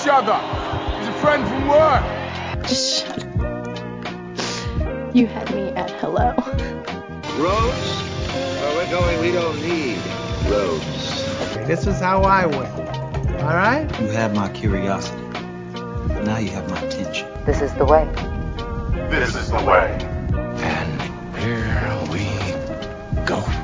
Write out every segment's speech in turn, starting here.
each other. He's a friend from work. Just shut up. You had me at hello. Roads? Where uh, we're going, we don't need roads. This is how I win. All right? You had my curiosity. Now you have my attention. This is the way. This is the way. And here we go.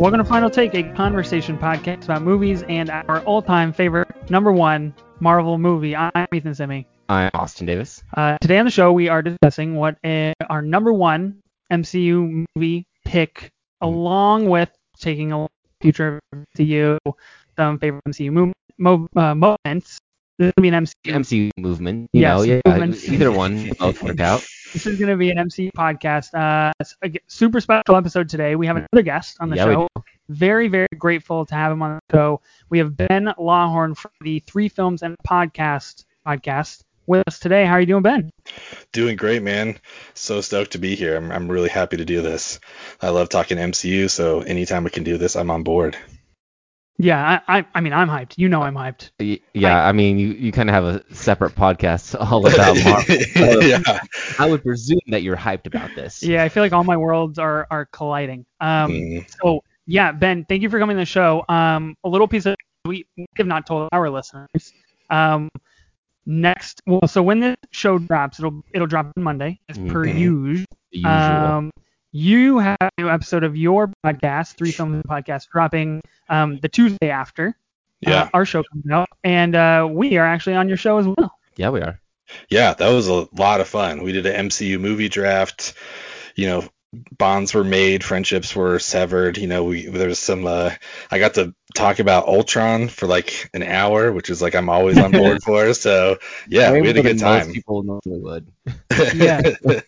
Welcome to Final Take, a conversation podcast about movies and our all-time favorite number one Marvel movie. I'm Ethan Simi. I'm Austin Davis. Uh, today on the show, we are discussing what uh, our number one MCU movie pick, along with taking a look at future MCU, some favorite MCU mo- uh, moments. This will be an MCU. MCU movement. You Yes, know, yeah, movement. either one, both work out. This is going to be an MCU podcast. Uh, it's super special episode today. We have another guest on the Yeah, show. Very, very grateful to have him on the show. We have Ben Lawhorn from the Three Films and Podcast podcast with us today. How are you doing, Ben? Doing great, man. So stoked to be here. I'm, I'm really happy to do this. I love talking MCU, so anytime we can do this, I'm on board. Yeah, I, I, I mean, I'm hyped. You know, I'm hyped. Yeah, I mean, you, you kind of have a separate podcast all about Marvel. yeah. I would presume that you're hyped about this. Yeah, I feel like all my worlds are are colliding. Um, Mm. so yeah, Ben, thank you for coming to the show. Um, a little piece of we we have not told our listeners. Um, next, well, so when this show drops, it'll it'll drop on Monday as per Mhm. usual. Usual. Um, you have a new episode of your podcast, Three Films Podcast, dropping um, the Tuesday after Yeah. uh, our show comes out, and uh, we are actually on your show as well. yeah, we are. Yeah, that was a lot of fun. We did an MCU movie draft. You know, bonds were made, friendships were severed. You know, we there was some. Uh, I got to talk about Ultron for like an hour, which is like I'm always on board for. So yeah, we had a good than most time. people normally would. Yeah.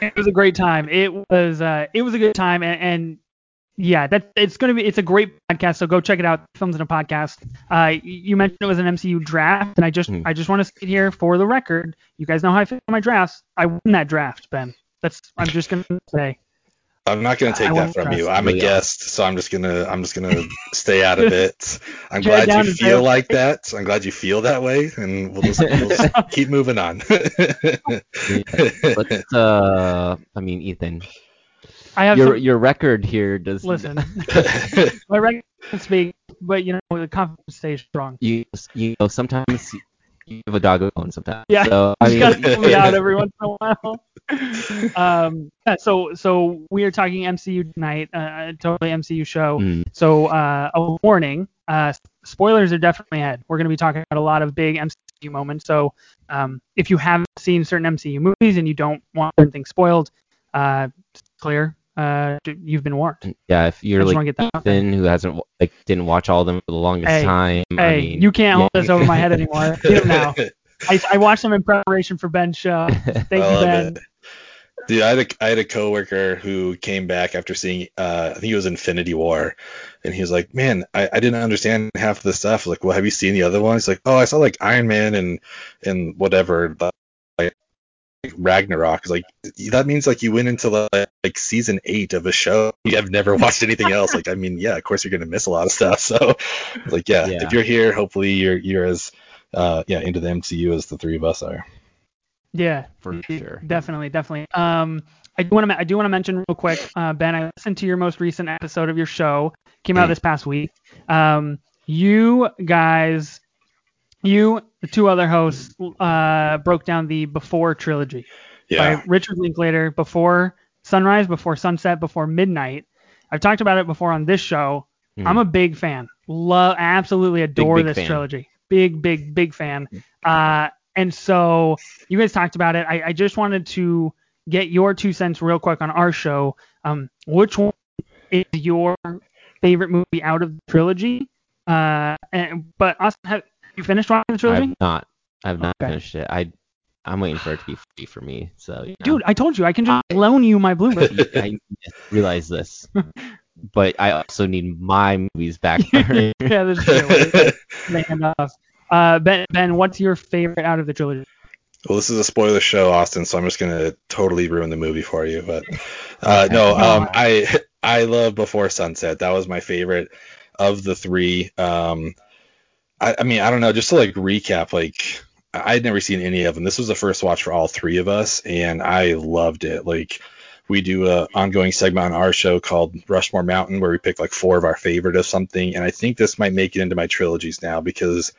it was a great time. It was uh, it was a good time, and, and yeah, that it's gonna be it's a great podcast. So go check it out. Films in a podcast. Uh, you mentioned it was an MCU draft, and I just Hmm. I just want to say here for the record, you guys know how I feel about my drafts. I won that draft, Ben. That's I'm just gonna say. I'm not gonna take won't that from you. I'm a guest, so I'm just gonna I'm just gonna stay out of it. I'm Jot glad you feel zero. like that. I'm glad you feel that way, and we'll just, we'll just keep moving on. But uh, I mean, Ethan, I have your some, your record here does. listen. my record can speak, but you know the confidence stays strong. You you know sometimes you have a dog of bone sometimes. Yeah, So I mean, gotta pull me out every once in a while. um, yeah, so so we are talking MCU tonight, uh, totally MCU show. Mm. So uh, a warning, uh, spoilers are definitely ahead. We're gonna be talking about a lot of big MCU moments. So um, if you haven't seen certain MCU movies and you don't want certain things spoiled, uh, it's clear. Uh, you've been warned. yeah, if you're just like to get that out. Ethan who hasn't like didn't watch all of them for the longest Hey, time. I Hey, mean, you can't hold this over my head anymore. Get him now. I, I watched them in preparation for Ben's show. Thank I you, Ben. it. Dude, I had a I had a coworker who came back after seeing uh I think it was Infinity War, and he was like, "Man, I, I didn't understand half of the stuff." Like, well, have you seen the other ones? He's like, "Oh, I saw like Iron Man and and whatever." but, Like Ragnarok. Like that means like you went into like, like season eight of a show. You have never watched anything else. Like, I mean, yeah, of course you're gonna miss a lot of stuff. So, like, yeah, Yeah. if you're here, hopefully you're you're as uh yeah into the MCU as the three of us are. Yeah, for sure. Definitely, definitely. Um, I do want to I do want to mention real quick, uh, Ben. I listened to your most recent episode of your show. Came out Mm. this past week. Um, you guys, you the two other hosts, uh, broke down the Before trilogy Yeah. by Richard Linklater. Before sunrise, before sunset, before midnight. I've talked about it before on this show. Mhm. I'm a big fan. Love, absolutely adore big this fan. trilogy. Big, big, big fan. Uh, and so you guys talked about it. I, I just wanted to get your two cents real quick on our show. Um, which one is your favorite movie out of the trilogy? Uh, and, but Austin, have you finished watching the trilogy? I've not. I've not Okay. finished it. I I'm waiting for it to be free for me. So you know. Dude, I told you I can just loan you my Blu-ray. I realize this, but I also need my movies back. yeah, that's true. They. Uh, Ben, Ben, what's your favorite out of the trilogy? Well, this is a spoiler show, Austin, so I'm just gonna totally ruin the movie for you. But uh, no, um, I I love Before Sunset. That was my favorite of the three. Um, I, I mean, I don't know. Just to like recap, like I- I'd never seen any of them. This was the first watch for all three of us, and I loved it. Like we do a ongoing segment on our show called Rushmore Mountain, where we pick like four of our favorite of something, and I think this might make it into my trilogies now because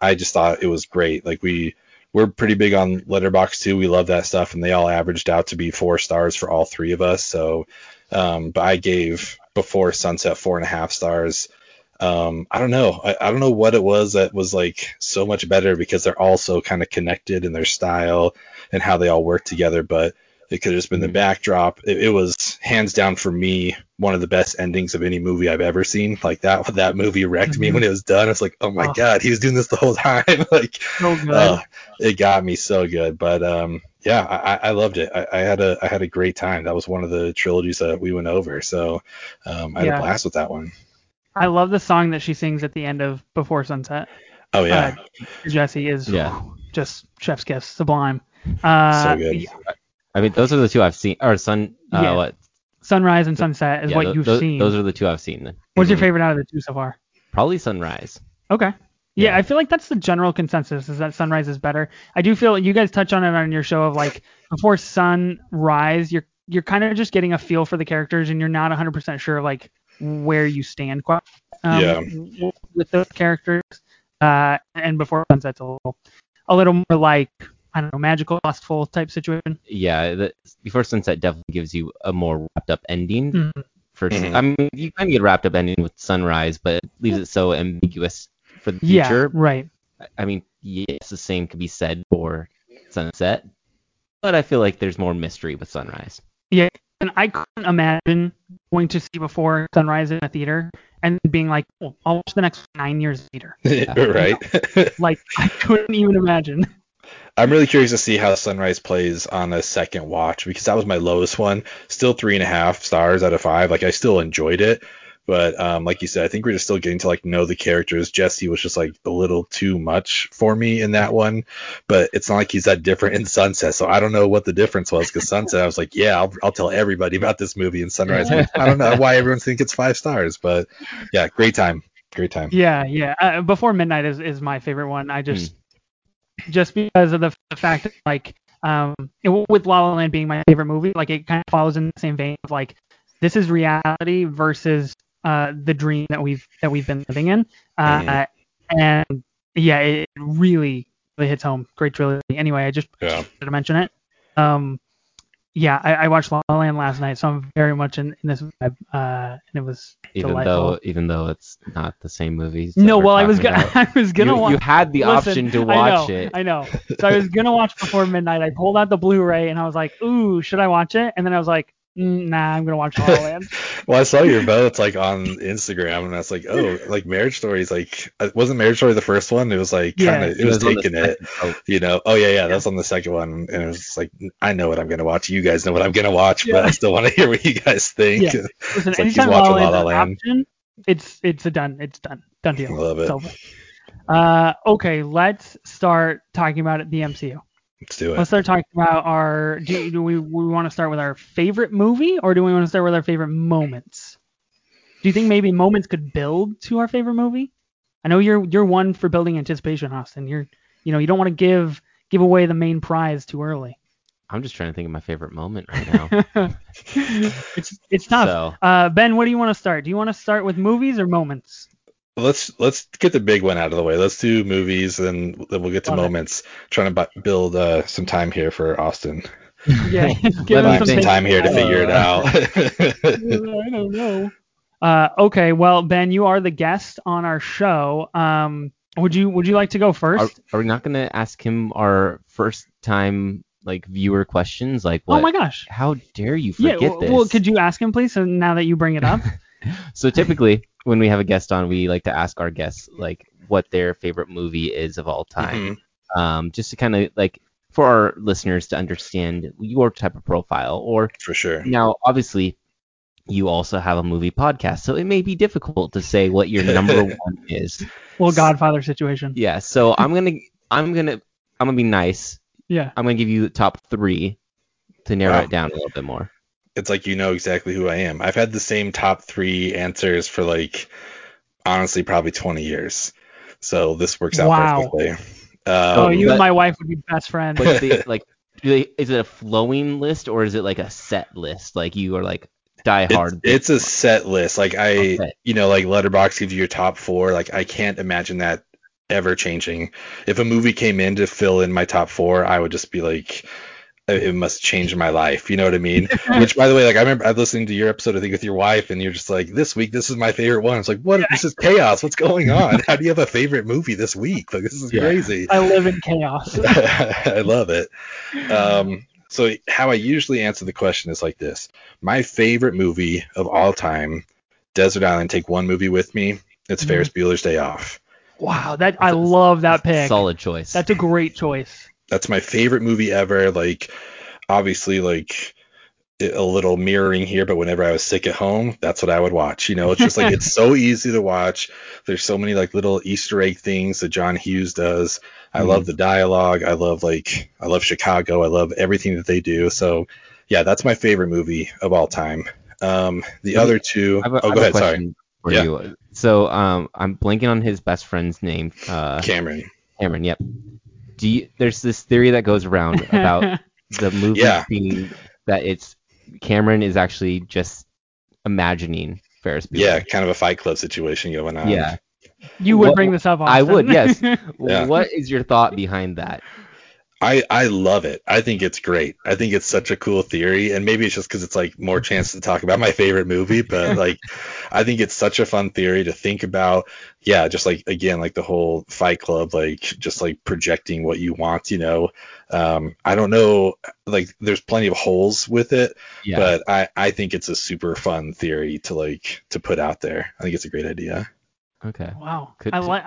I just thought it was great. Like we we're pretty big on Letterboxd too. We love that stuff, and they all averaged out to be four stars for all three of us. So, um, but I gave Before Sunset four and a half stars. Um, I don't know. I, I don't know what it was that was like so much better because they're all so kind of connected in their style and how they all work together. But it could have just been the backdrop. It, it was hands down for me one of the best endings of any movie I've ever seen. Like that that movie wrecked me when it was done. It's like, oh my Oh. god, he was doing this the whole time. like So uh, it got me so good. But um, yeah, I, I- I loved it. I, I had a I had a great time. That was one of the trilogies that we went over. So um, I had Yeah. a blast with that one. I love the song that she sings at the end of Before Sunset. Oh yeah, Uh, Jesse is Yeah. just chef's kiss, sublime. Uh, so good. yeah, I mean, those are the two I've seen. Or Sun. Uh, Yeah. what? Sunrise and Sunset is yeah, what tho- you've tho- seen. Those are the two I've seen. What's your Mhm. favorite out of the two so far? Probably Sunrise. Okay. Yeah, Yeah. I feel like that's the general consensus is that Sunrise is better. I do feel you guys touch on it on your show of like before Sunrise, you're you're kind of just getting a feel for the characters and you're not 100% sure like where you stand quite um, Yeah. with those characters. Uh, and before Sunset's a little a little more like I don't know, magical, lustful type situation. Yeah, the, Before Sunset definitely gives you a more wrapped up ending. Mhm. For Mhm. I mean, you kind of get wrapped up ending with Sunrise, but it leaves it so ambiguous for the future. Yeah, future. right. I mean, yes, the same could be said for Sunset, but I feel like there's more mystery with Sunrise. Yeah, and I couldn't imagine going to see before Sunrise in a theater and being like, oh, I'll watch the next nine years later. right. Like, I couldn't even imagine. I'm really curious to see how Sunrise plays on a second watch because that was my lowest one. Still three and a half stars out of five. Like I still enjoyed it, but um, like you said, I think we're just still getting to like know the characters. Jesse was just like a little too much for me in that one, but it's not like he's that different in Sunset. So I don't know what the difference was because Sunset, I was like, yeah, I'll, I'll tell everybody about this movie. And Sunrise, I don't know why everyone thinks it's five stars, but yeah, great time, great time. Yeah, yeah. Uh, Before Midnight is, is my favorite one. I just just because of the, the fact that like um it- with La La Land being my favorite movie, like it kind of follows in the same vein of like this is reality versus uh the dream that we've that we've been living in. Uh, Mhm. and yeah, it really really hits home. Great trilogy. Anyway, I just Yeah. wanted to mention it. Um, yeah, I, I watched La La Land last night, so I'm very much in, in this vibe, uh, and it was Even delightful. though, even though it's not the same movies. no, well, I was gonna. I was gonna you, watch. you had the Listen, option to I watch know, it. I know. So I was gonna watch before midnight. I pulled out the Blu-ray and I was like, "Ooh, should I watch it?" And then I was like, mm, "Nah, I'm gonna watch La La Land." Well, I saw your votes like on Instagram, and I was like, oh, like Marriage Story is like, uh, wasn't Marriage Story the first one? It was like Yeah, kind of, it was on the taking it, you know. Oh yeah, yeah, that's on the second one, and it was like, I know what I'm gonna watch. You guys know what I'm gonna watch, but I still want to hear what you guys think. Yeah. Listen, It's like anytime La La La La an Land. option, it's it's a done. It's done. Done deal. Love it. Uh, okay, let's start talking about the MCU. Let's do it. Let's start talking about our. Do, do we we want to start with our favorite movie, or do we want to start with our favorite moments? Do you think maybe moments could build to our favorite movie? I know you're you're one for building anticipation, Austin. You're you know you don't want to give give away the main prize too early. I'm just trying to think of my favorite moment right now. it's it's tough. So Uh, ben, what do you want to start? Do you want to start with movies or moments? Let's let's get the big one out of the way. Let's do movies, and then we'll get to Love it. moments. Trying to bu- build uh, some time here for Austin. Yeah, give him some some time here to Uh, figure it out. I don't know. Uh, okay, well, Ben, you are the guest on our show. Um, would you would you like to go first? are we not gonna ask him our first time like viewer questions? Like oh my gosh. How dare you Yeah. forget w- this? Well, could you ask him, please? So now that you bring it up. So typically, when we have a guest on, we like to ask our guests like what their favorite movie is of all time, um, just to kind of like for our listeners to understand your type of profile. Or for sure. now, obviously, you also have a movie podcast, so it may be difficult to say what your number one is. well, Godfather situation. Yeah. So I'm gonna, I'm gonna, I'm gonna be nice. Yeah. I'm gonna give you the top three to narrow Wow. it down a little bit more. It's like you know exactly who I am. I've had the same top three answers for like honestly probably 20 years. So this works out Wow. perfectly. oh, Um, you but- and my wife would be best friends. But they, like, do they, is it a flowing list or is it like a set list? Like you are like die it's, hard. it's a set list. Like I, Okay. you know, like Letterboxd gives you your top four. Like I can't imagine that ever changing. If a movie came in to fill in my top four, I would just be like, it it must change my life. You know what I mean? Which, by the way, like I remember I was listening to your episode, I think, with your wife, and you're just like, this week, this is my favorite one. It's like, what? This is chaos. What's going on? How do you have a favorite movie this week? Like, this is Yeah. crazy. I live in chaos. I love it. Um, so how I usually answer the question is like this: My favorite movie of all time, Desert Island. Take one movie with me. It's Mhm. Ferris Bueller's Day Off. Wow, that I love that pick. Solid choice. That's a great choice. That's my favorite movie ever. Like, obviously, like a little mirroring here, but whenever I was sick at home, that's what I would watch. You know, it's just like it's so easy to watch. There's so many like little Easter egg things that John Hughes does. I Mhm. love the dialogue. I love like I love Chicago. I love everything that they do. So yeah, that's my favorite movie of all time. Um, the me- other two a, oh go ahead. Sorry, Yeah. you. So um, I'm blanking on his best friend's name. Uh, Cameron. Cameron. Yep. Do you, there's this theory that goes around about the movie Yeah. being that it's Cameron is actually just imagining Ferris Bueller. Yeah, kind of a Fight Club situation going on. Yeah. You would What- bring this up, I would, yes. Yeah. What is your thought behind that? I I love it. I think it's great. I think it's such a cool theory, and maybe it's just because it's like more chance to talk about my favorite movie, but like I think it's such a fun theory to think about. Yeah, just like again, like the whole Fight Club, like just like projecting what you want. You know, um, I don't know, like there's plenty of holes with it, Yeah. but I I think it's a super fun theory to like to put out there. I think it's a great idea. Okay. Wow. Could- I like.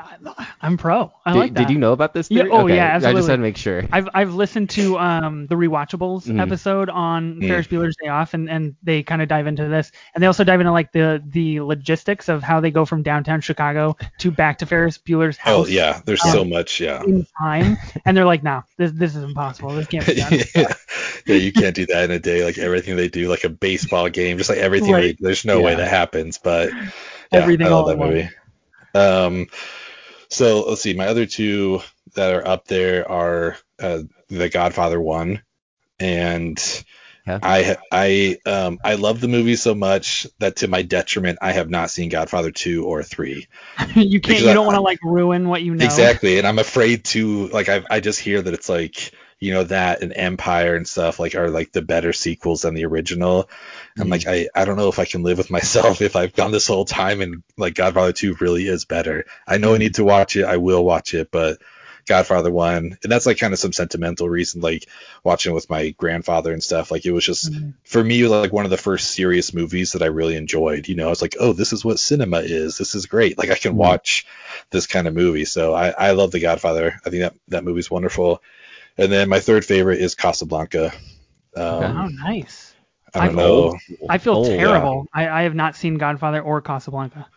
I'm pro. I did, like that. did you know about this Yeah, oh, okay. yeah, I just absolutely. had to make sure. I've I've listened to um the rewatchables Mhm. episode on Mm. Ferris Bueller's Day Off and and they kind of dive into this and they also dive into like the the logistics of how they go from downtown Chicago to back to Ferris Bueller's house. Oh yeah, there's Um, so much. Yeah. in time and they're like no this this is impossible this can't be done yeah. yeah, you can't do that in a day. Like everything they do, like a baseball game, just like everything. Right. They, there's no way that happens. But yeah, Everything I love all that movie. Um, so let's see. My other two that are up there are uh, The Godfather one, and Yeah. I I um I love the movie so much that to my detriment, I have not seen Godfather two or three. you can't Because you don't want to like ruin what you know Exactly, and I'm afraid to like I I just hear that it's like you know that and Empire and stuff like are like the better sequels than the original. I'm like I I don't know if I can live with myself if I've gone this whole time and like Godfather 2 really is better. I know I need to watch it. I will watch it, but Godfather 1 and that's like kind of some sentimental reason like watching with my grandfather and stuff like it was just Mhm. for me like one of the first serious movies that I really enjoyed. You know, I was like, oh, this is what cinema is. This is great. Like I can Mhm. watch this kind of movie. So I, I love The Godfather. I think that that movie's wonderful. And then my third favorite is Casablanca. Um, oh nice I don't I've- know. I feel Oh, yeah. terrible I I have not seen Godfather or Casablanca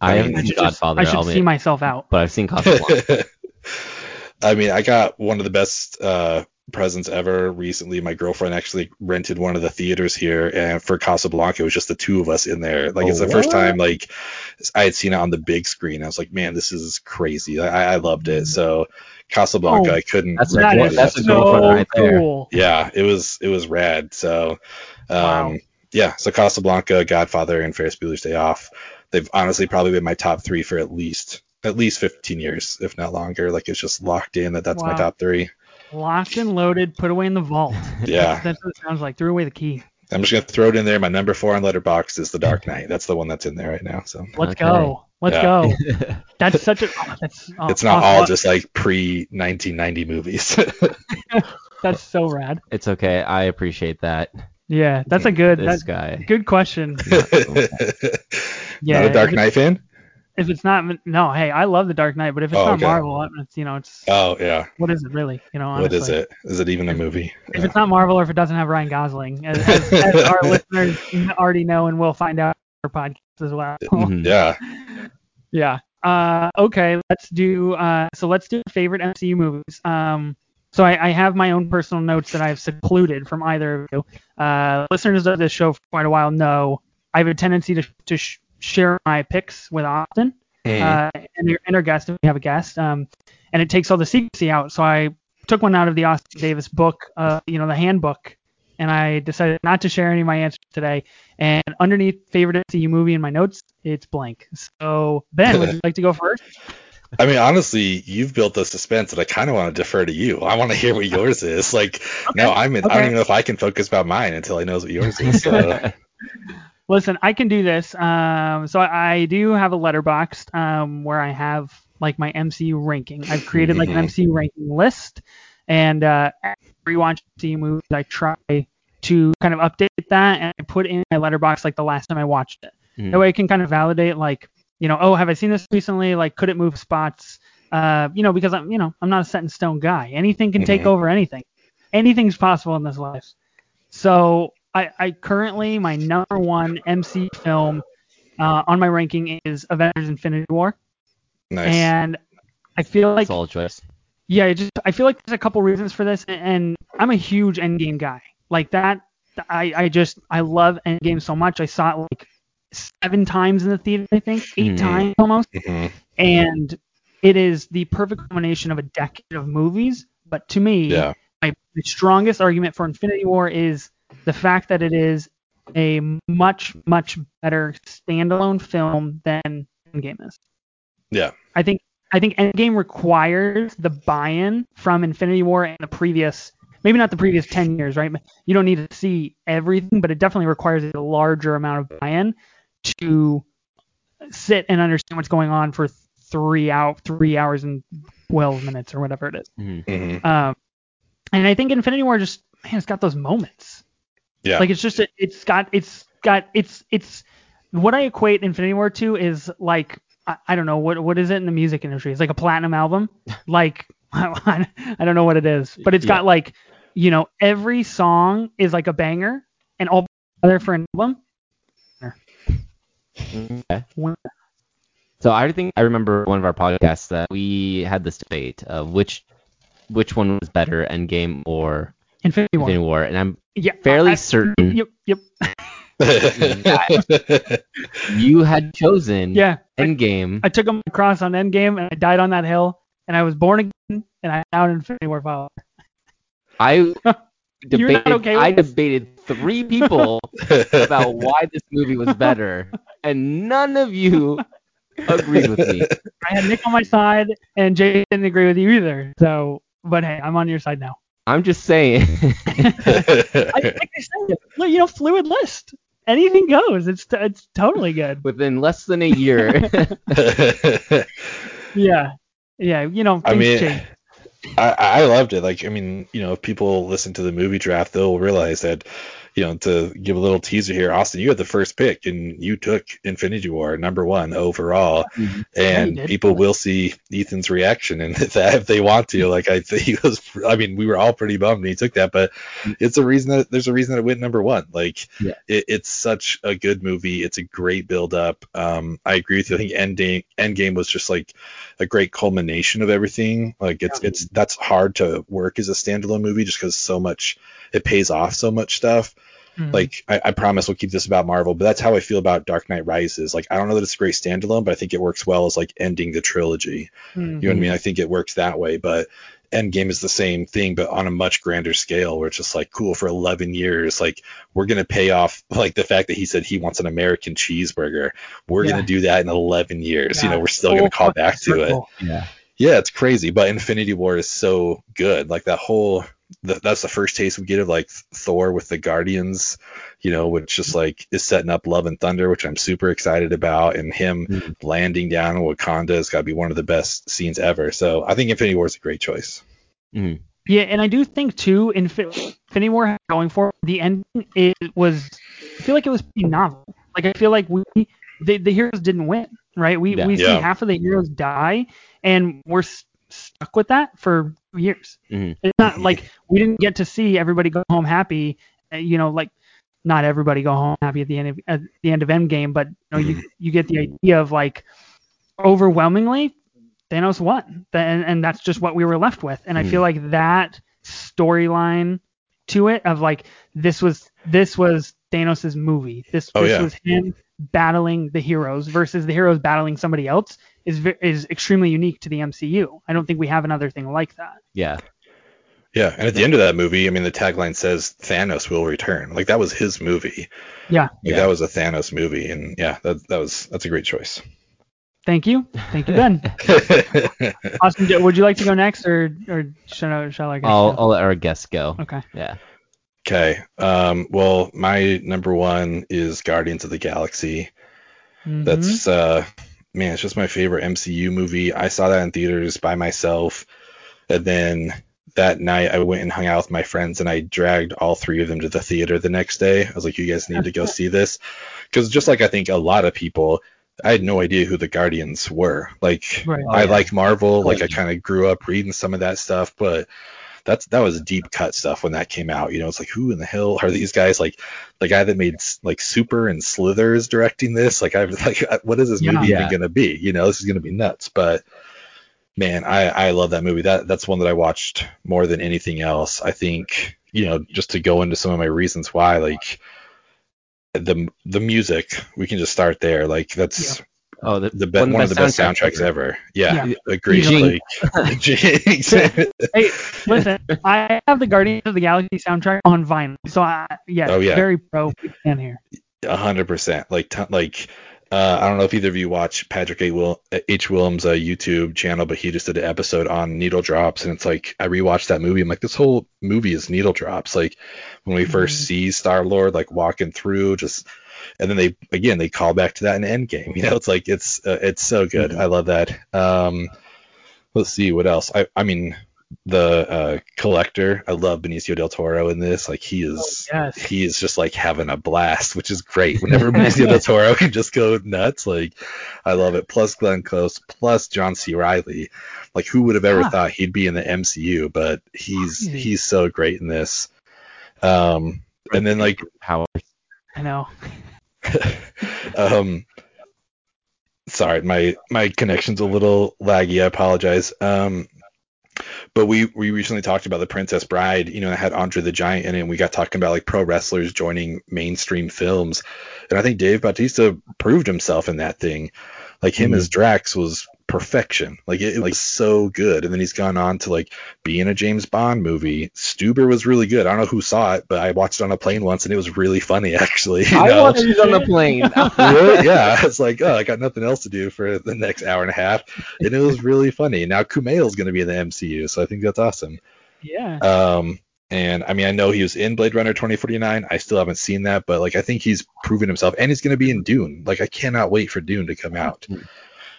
I I haven't I seen should, just, Godfather, I should I'll see admit, myself out but I've seen Casablanca. I mean, I got one of the best uh, presents ever recently. My girlfriend actually rented one of the theaters here, and for Casablanca, it was just the two of us in there. Like it's the first time like I had seen it on the big screen. I was like, man, this is crazy. I, I loved it. So Casablanca, Oh, I couldn't. that's that recommend what- is it that's a good one right there. cool yeah, it was it was rad. So, um, Wow. yeah, so Casablanca, Godfather, and Ferris Bueller's Day Off. They've honestly probably been my top three for at least at least 15 years, if not longer. Like it's just locked in that that's my top three. locked and loaded put away in the vault Yeah, that's what it sounds like threw away the key I'm just gonna throw it in there. My number four on Letterboxd is The Dark Knight. That's the one that's in there right now. So Let's Okay. go. Let's Yeah. go. That's such a. oh, that's. oh, it's not oh, all oh, just like pre 1990 movies. That's so rad. it's okay. I appreciate that. Yeah, that's a good. This That's guy. good question. Yeah, not a Dark Knight fan? If it's not, no. Hey, I love the Dark Knight, but if it's Oh, not okay. Marvel, it's you know, it's Oh yeah. what is it really? You know, What honestly. is it? Is it even a movie? If it's not Marvel or if it doesn't have Ryan Gosling, as, as, as our listeners already know, and we'll find out our podcast as well. Yeah. Yeah. Uh, okay, let's do. Uh, so let's do favorite MCU movies. Um, so I, I have my own personal notes that I've secluded from either of you. Uh, listeners of this show for quite a while know I have a tendency to to sh- share my picks with Austin, Mhm. uh, and, our- and our guest, if we have a guest, um, and it takes all the secrecy out. So I took one out of the Austin Davis book, uh, you know, the handbook, and I decided not to share any of my answers today. And underneath favorite MCU movie in my notes, it's blank. So Ben, would you like to go first? I mean, honestly, you've built the suspense, and I kind of want to defer to you. I want to hear what yours is. Like, now I'm in. I don't even know if I can focus about mine until I know what yours is. So. Listen, I can do this. Um, so I, I do have a Letterboxd um, where I have like my MCU ranking. I've created like an MCU ranking list, and uh, every watch MCU movies, I try to kind of update that and I put in my Letterboxd like the last time I watched it. Mhm. That way I can kind of validate like, you know, oh, have I seen this recently? Like, could it move spots? Uh, you know, because I'm, you know, I'm not a set in stone guy. Anything can take Mhm. over anything. Anything's possible in this life. So I, I currently my number one MC film uh, on my ranking is Avengers: Infinity War, Nice. and I feel like Solid choice. Yeah, it just I feel like there's a couple reasons for this, and, I'm a huge Endgame guy. Like that, I I just I love Endgame so much. I saw it like seven times in the theater, I think, 8 Mhm. times almost, Mhm. and it is the perfect combination of a decade of movies. But to me, Yeah. my the strongest argument for Infinity War is the fact that it is a much much better standalone film than Endgame is. Yeah. I think I think Endgame requires the buy-in from Infinity War and the previous maybe not the previous 10 years, right? You don't need to see everything, but it definitely requires a larger amount of buy-in to sit and understand what's going on for three out three hours and 12 minutes or whatever it is. Mhm. Mhm. Um, and I think Infinity War just man, it's got those moments. Yeah. Like it's just it's got it's got it's it's what I equate Infinity War to is like I, I don't know what what is it in the music industry? It's like a platinum album. like I, don't know what it is, but it's got like you know every song is like a banger and all together for an album. Okay. So I think I remember one of our podcasts that we had this debate of which which one was better, Endgame or Infinity War. Infinity War, and I'm Yeah. fairly I- certain Yep. Yep. Mm. you had chosen Yeah. I, Endgame. I took him across on Endgame and I died on that hill and I was born again and I'm out in Infinity War follower. I You're debated. not okay with I this? debated three people about why this movie was better, and none of you agreed with me. I had Nick on my side, and Jay didn't agree with you either. So, but hey, I'm on your side now. I'm just saying. I, like I said, you know, fluid list. Anything goes. It's it's totally good. Within less than a year, Yeah, yeah. You know, I mean, change. I, I loved it. Like, I mean, you know, if people listen to the movie draft, they'll realize that, you know, to give a little teaser here, Austin, you had the first pick and you took Infinity War number one overall. Mhm. And did. people will see Ethan's reaction and that if they want to. Like, I think he was, I mean, we were all pretty bummed when he took that, but it's a reason that there's a reason that it went number one. Like, Yeah. it, it's such a good movie. It's a great build up. Um, I agree with you. I think Endgame, Endgame was just like a great culmination of everything. Like it's it's that's hard to work as a standalone movie just because so much it pays off so much stuff. Mhm. Like I, I promise we'll keep this about Marvel, but that's how I feel about Dark Knight Rises. Like I don't know that it's a great standalone, but I think it works well as like ending the trilogy. Mhm. You know what I mean? I think it works that way, but Endgame is the same thing, but on a much grander scale, where it's just like cool for 11 years. Like we're gonna pay off like the fact that he said he wants an American cheeseburger. We're Yeah. gonna do that in 11 years. You know, we're still Full gonna call back to it. yeah. Yeah, it's crazy, but Infinity War is so good. Like that whole th- that's the first taste we get of like Thor with the Guardians, you know, which just like is setting up Love and Thunder, which I'm super excited about, and him Mhm. landing down in Wakanda has got to be one of the best scenes ever. So I think Infinity War is a great choice. Mhm. Yeah, and I do think too, Infinity War going for the ending it was. I feel like it was pretty novel. Like I feel like we the, the heroes didn't win, right? We Yeah. we see Yeah. half of the heroes die, and we're s- stuck with that for years. Mhm. It's not like we didn't get to see everybody go home happy. uh, You know, like not everybody go home happy at the end of at the end of Endgame, but you know, you you get the idea of like overwhelmingly Thanos won, and and that's just what we were left with. And I feel like that storyline to it of like this was this was Thanos' movie. This Oh, this yeah. was him battling the heroes versus the heroes battling somebody else is is extremely unique to the MCU. I don't think we have another thing like that. Yeah. Yeah, and at the end of that movie, I mean, the tagline says Thanos will return. Like that was his movie. Yeah. Like Yeah. that was a Thanos movie, and yeah, that that was that's a great choice. Thank you. Thank you, Ben. Austin, would you like to go next, or or shall I? Shall I I'll, I'll let our guests go. Okay. Yeah. okay. Um. Well, my number one is Guardians of the Galaxy. Mhm. That's uh, man, it's just my favorite MCU movie. I saw that in theaters by myself, and then that night I went and hung out with my friends, and I dragged all three of them to the theater the next day. I was like, "You guys need to go see this," because just like I think a lot of people. I had no idea who the Guardians were. Like Right. I Oh, yeah. like Marvel, like I kind of grew up reading some of that stuff, but that's that was deep cut stuff when that came out. You know, it's like who in the hell are these guys? Like the guy that made like Super and Slither is directing this. Like I was like, what is this Yeah. movie Yeah. even gonna be? You know, this is gonna be nuts. But man, I I love that movie. That that's one that I watched more than anything else. I think you know just to go into some of my reasons why, like the the music. We can just start there. Like that's. Oh, the, The be- one one, of the best soundtracks soundtracks ever. Yeah, Yeah. agreed. Jinx. Like, Jinx. Hey, listen, I have the Guardians of the Galaxy soundtrack on vinyl, so I yeah, Oh, yeah. very pro fan here. A hundred percent. Like, ton like, uh, I don't know if either of you watch Patrick A. Will H. Willems' uh, YouTube channel, but he just did an episode on needle drops, and it's like I rewatched that movie. I'm like, this whole movie is needle drops. Like when we first Mhm. see Star Lord like walking through, just and then they again they call back to that in Endgame. You know, it's like it's uh, it's so good. I love that. Um, let's see what else. I I mean the uh, collector. I love Benicio del Toro in this. Like he is Yes. he is just like having a blast, which is great. Whenever Benicio del Toro can just go nuts, like I love it. Plus Glenn Close, plus John C. Reilly. Like who would have ever Yeah. thought he'd be in the MCU? But he's Crazy. he's so great in this. Um, and then like How I know. um sorry my my connection's a little laggy i apologize. Um but we we recently talked about the princess bride you know that had andre the giant in it and we got talking about like pro wrestlers joining mainstream films. And i think dave bautista proved himself in that thing. Like him as drax was perfection like it, it was so good and then he's gone on to like be in a james bond movie stuber was really good i don't know who saw it but i watched it on a plane once and it was really funny actually you I know? watched it on the plane. Really? yeah, it's like, oh, I got nothing else to do for the next hour and a half, and it was really funny. Now Kumail's going to be in the MCU, so I think that's awesome. Yeah. Um, and I mean, I know he was in Blade Runner 2049. I still haven't seen that, but like, I think he's proven himself, and he's going to be in Dune. Like, I cannot wait for Dune to come out.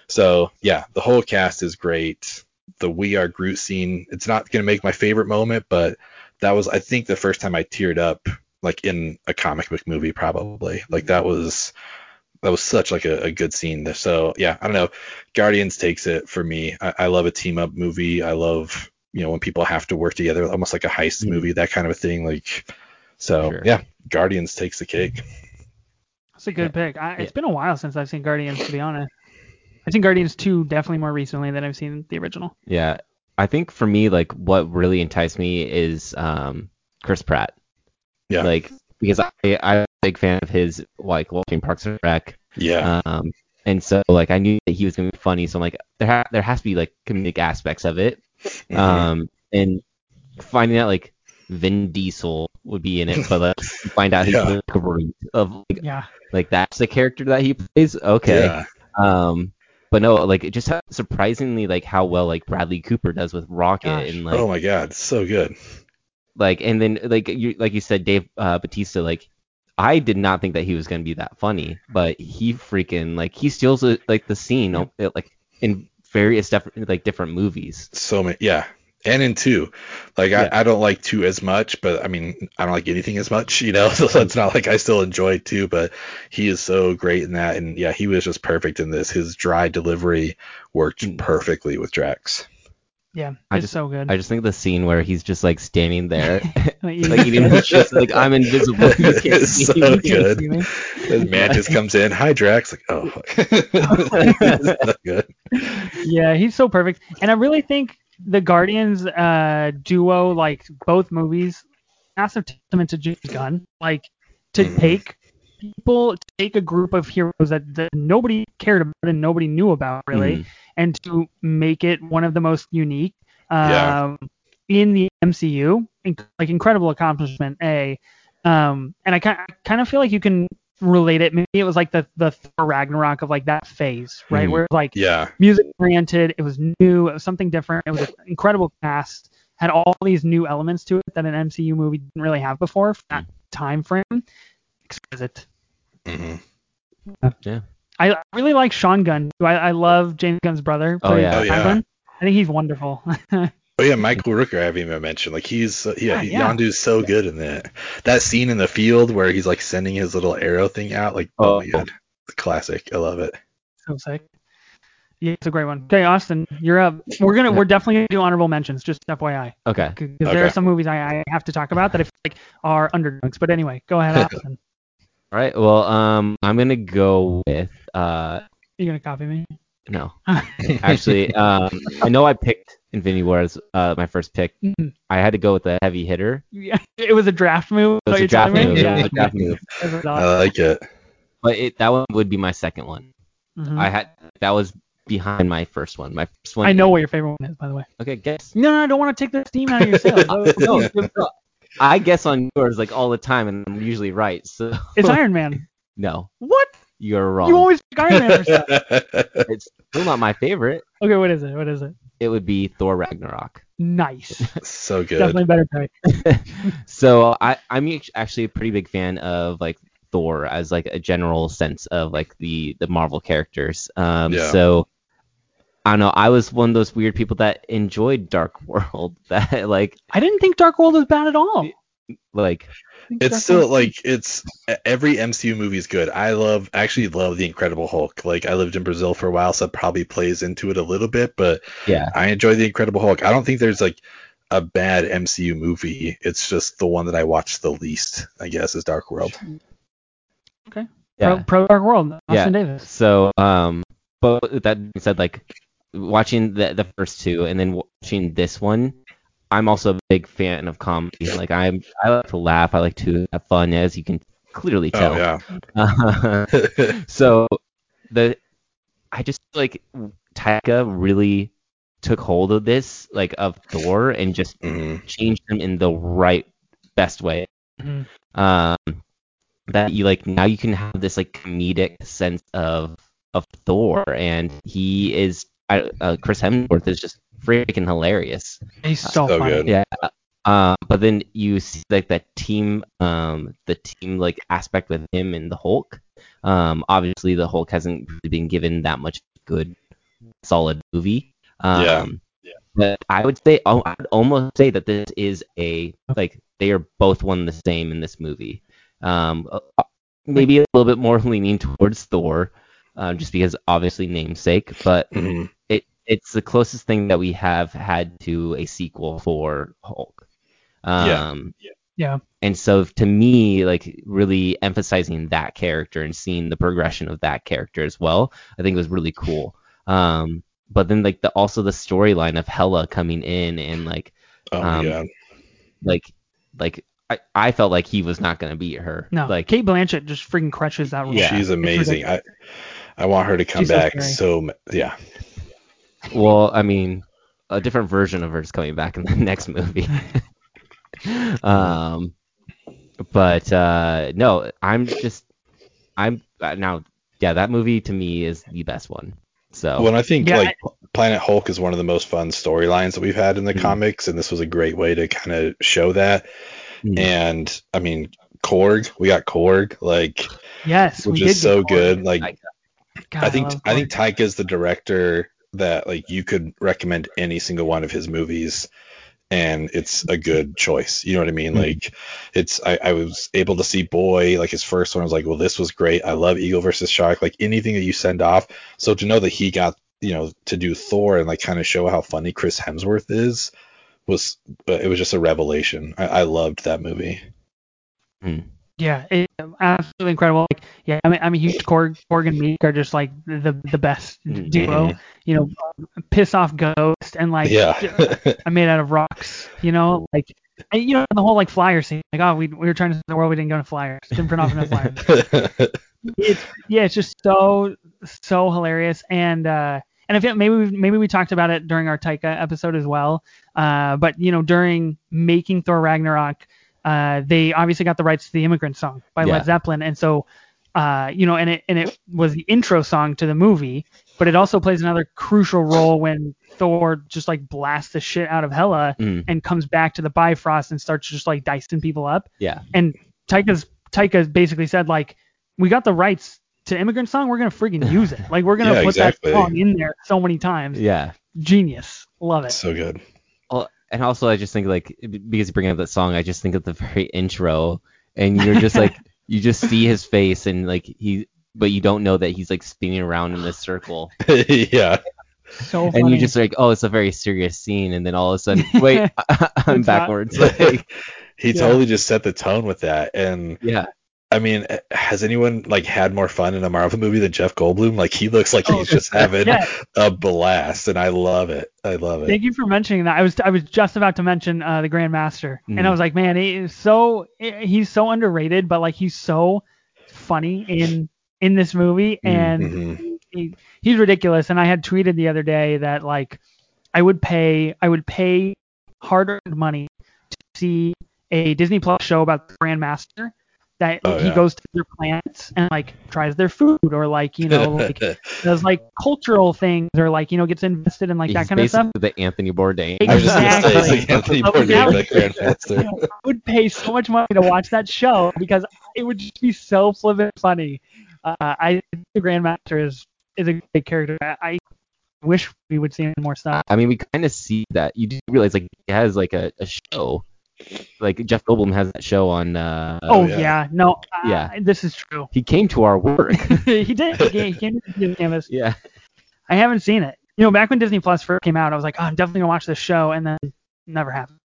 So yeah, the whole cast is great. The We Are Groot scene, it's not going to make my favorite moment, but that was, I think, the first time I teared up like in a comic book movie, probably. Like that was that was such like a, a good scene. So yeah, I don't know. Guardians takes it for me. I, I love a team up movie. I love you know when people have to work together, almost like a heist Mhm. movie, that kind of a thing. Like so Sure. yeah, Guardians takes the cake. That's a good pick. I, it's Yeah. been a while since I've seen Guardians, to be honest. I've seen Guardians 2 definitely more recently than I've seen the original. Yeah, I think for me, like what really enticed me is um Chris Pratt. Yeah. Like because I I'm a big fan of his like watching Parks and Rec. Yeah. Um, and so like I knew that he was gonna be funny, so I'm like there ha- there has to be like comedic aspects of it. Mhm. Um, and finding out like Vin Diesel would be in it, but like you find out he's Yeah. like a Groot of like, Yeah. like that's the character that he plays. Okay. Yeah. Um, but no, like it just ha- surprisingly like how well like Bradley Cooper does with Rocket Gosh. and like oh my god, so good. like and then like you like you said Dave uh, Bautista like I did not think that he was gonna be that funny, but he freaking like he steals uh, like the scene like in various different like different movies. So many. Yeah. And in two, like Yeah. I, I don't like two as much, but I mean I don't like anything as much, you know. So it's not like I still enjoy two, but he is so great in that, and yeah, he was just perfect in this. His dry delivery worked Mm. perfectly with Drax. Yeah. I just- so good. I just think the scene where he's just like standing there, Like, you- like eating his chips, like I'm invisible. You can't It's see so me. you can't good. see me. The man just comes in, hi Drax, like oh, so good. Yeah, he's so perfect. And I really think the Guardians uh duo, like both movies, massive testament to James Gunn. Like to Mhm. take people take a group of heroes that, that nobody cared about and nobody knew about really, Mhm. and to make it one of the most unique Yeah. um, in the MCU. Inc- like incredible accomplishment, a. Um, and I kind kind of feel like you can relate it. Maybe it was like the the Thor Ragnarok of like that phase, right? Mhm. Where like Yeah. music oriented, it was new, it was something different, it was an incredible cast, had all these new elements to it that an MCU movie didn't really have before for that time frame. Exquisite. hmm Yeah. I really like Sean Gunn. I, I love James Gunn's brother. Oh, yeah. Oh, yeah. I think he's wonderful. Oh yeah, Michael Rooker I haven't even mentioned. Like he's uh, yeah, Yeah, yeah. Yondu's so good in that. That scene in the field where he's like sending his little arrow thing out, like oh, Oh. my god, the classic. I love it. so sick. Yeah, it's a great one. Okay, Austin, you're up. We're gonna we're definitely gonna do honorable mentions, just FYI. Okay. Because there are some movies I, I have to talk about that I feel like are underdogs. But anyway, go ahead, Austin. All right. Well, um, I'm gonna go with uh, You're gonna copy me? no, actually, um, I know I picked Infinity War as uh, my first pick. Mhm. I had to go with the heavy hitter. Yeah, it was a draft move. It was a draft move. me? Yeah. a draft move. I like it. But it, that one would be my second one. Mhm. I had that was behind my first one. My first one. I know what your favorite one is, by the way. Okay, guess. No, no, I don't want to take the steam out of yourself. no, no, I guess on yours like all the time, and I'm usually right. So It's Iron Man. no, What? You're wrong. You always pick Iron Man for stuff. It's still not my favorite. Okay, what is it? What is it? It would be Thor Ragnarok. Nice. so good. Definitely better pick. so I I'm actually a pretty big fan of like Thor as like a general sense of like the the Marvel characters. Um, Yeah. so I don't know. I was one of those weird people that enjoyed Dark World. That like I didn't think Dark World was bad at all. Like I think Dark It's still like it's every MCU movie is good. I love actually love the Incredible Hulk. Like I lived in Brazil for a while, so that probably plays into it a little bit, but yeah I enjoy the Incredible Hulk. I don't think there's like a bad MCU movie. It's just the one that I watched the least, I guess, is Dark World. Okay. yeah. Pro Dark World. Austin Yeah. Davis. So um, but that being said, like watching the the first two and then watching this one. I'm also a big fan of comedy. Like I'm, I like to laugh. I like to have fun, as you can clearly tell. Oh Uh, yeah. so the I just like Taika really took hold of this like of Thor and just hmm changed him in the right best way. Mhm. Um that you like now you can have this like comedic sense of of Thor and he is I, uh, Chris Hemsworth is just freaking hilarious. He's so, So funny. good. Yeah. Um, but then you see like that team, um, the team like aspect with him and the Hulk. Um, obviously the Hulk hasn't really been given that much good, solid movie. Um, Yeah. But I would say, oh, I would almost say that this is a like they are both one the same in this movie. Um, uh, maybe a little bit more leaning towards Thor, um, just because obviously namesake, but hmm it it's the closest thing that we have had to a sequel for Hulk. Yeah. Um, Yeah. And so to me, like really emphasizing that character and seeing the progression of that character as well, I think was really cool. Um, but then like the also the storyline of Hela coming in and like Oh my Um, god. like like I, I felt like he was not gonna beat her. No, Like Cate Blanchett just freaking crushes that role. Yeah. She's amazing. I I want her to come She's back. scary. So, yeah. Well, I mean, a different version of her is coming back in the next movie. um, but uh, no, I'm just, I'm uh, now, yeah, that movie to me is the best one. So Well, I think Yeah, like Planet Hulk is one of the most fun storylines that we've had in the Mhm. comics, and this was a great way to kind of show that. Mhm. And I mean, Korg, we got Korg, like, Yes, we which did is so good. Like, I- God, I think love I think Korg. Taika is the director that like you could recommend any single one of his movies, and it's a good choice. You know what I mean? Mhm. Like, it's I, I was able to see Boy, like his first one. I was like, well, this was great. I love Eagle versus Shark. Like anything that you send off. So to know that he got you know to do Thor and like kind of show how funny Chris Hemsworth is was it was just a revelation. I, I loved that movie. Yeah, it, absolutely incredible. Like, yeah, I mean, I'm a huge Korg. Korg and Miek are just like the the best Mhm. duo. You know, piss off Ghost and like yeah. I'm made out of rocks. You know, like And, you know the whole like flyer scene, like oh we we were trying to see the world, we didn't go to flyers, didn't print off enough flyers. it's yeah, it's just so so hilarious and uh and I feel maybe we maybe we talked about it during our Taika episode as well. Uh, but you know during making Thor Ragnarok, uh, they obviously got the rights to the Immigrant Song by Yeah. Led Zeppelin, and so uh, you know and it and it was the intro song to the movie, but it also plays another crucial role when Thor just like blasts the shit out of Hela Mm. and comes back to the Bifrost and starts just like dicing people up Yeah. and Taika's Taika basically said like we got the rights to Immigrant Song, we're gonna friggin' use it. Like we're gonna Yeah, put exactly. that song in there so many times. Yeah. Genius, love it. so good. Well, and also I just think like because you bring up that song, I just think of the very intro, and you're just like you just see his face and like he, but you don't know that he's like spinning around in this circle, yeah. So funny. and you just like, oh, it's a very serious scene, and then all of a sudden, wait, I'm backwards. Like, He Yeah. totally just set the tone with that. And yeah, I mean, has anyone like had more fun in a Marvel movie than Jeff Goldblum? Like he looks like Oh, he's just having yeah. a blast, and I love it. I love it. Thank you for mentioning that. I was I was just about to mention uh, the Grandmaster, and I Mhm. was like, man, he is so he's so underrated, but like he's so funny in in this movie, and Mhm. he, he's ridiculous. And I had tweeted the other day that like I would pay I would pay hard-earned money to see a Disney Plus show about the Grandmaster that Oh, he yeah. goes to their plants and like tries their food or like you know like does like cultural things or like you know gets invested in like he's that kind of stuff. the Anthony Bourdain. I was just gonna say, Exactly. Anthony Bourdain, yeah. the Grandmaster. I would pay so much money to watch that show because it would just be so flippant funny. Uh, I think the Grandmaster is is a great character. I, I wish we would see him more stuff. I mean, we kind of see that. You do realize like he has like a, a show, like Jeff Goldblum has that show on. Uh, oh yeah. yeah, no, uh, Yeah. this is true. He came to our work. he did. He came, he came to the canvas. yeah. I haven't seen it. You know, back when Disney Plus first came out, I was like, oh, I'm definitely gonna watch this show, and then never happened.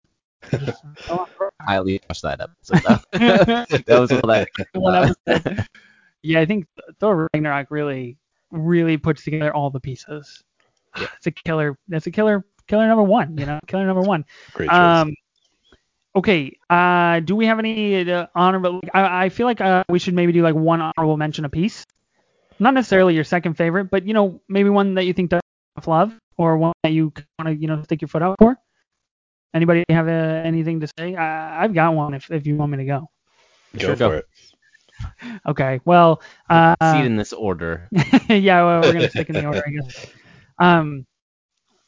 Oh, I at watched that episode. That was all that. Well, that was- yeah, I think Thor Ragnarok really, really puts together all the pieces. Yeah. It's a killer. That's a killer. Killer number one. You know, killer number one. Great choice. Um, okay. Uh, do we have any uh, honorable? I, I feel like uh, we should maybe do like one honorable mention apiece. Not necessarily your second favorite, but you know, maybe one that you think does enough love, or one that you want to, you know, stick your foot out for. Anybody have uh, anything to say? I, I've got one if if you want me to go. go sure, for go. it. Okay. Well, uh, See it in this order. yeah, well, we're gonna stick in the order, I guess. Um,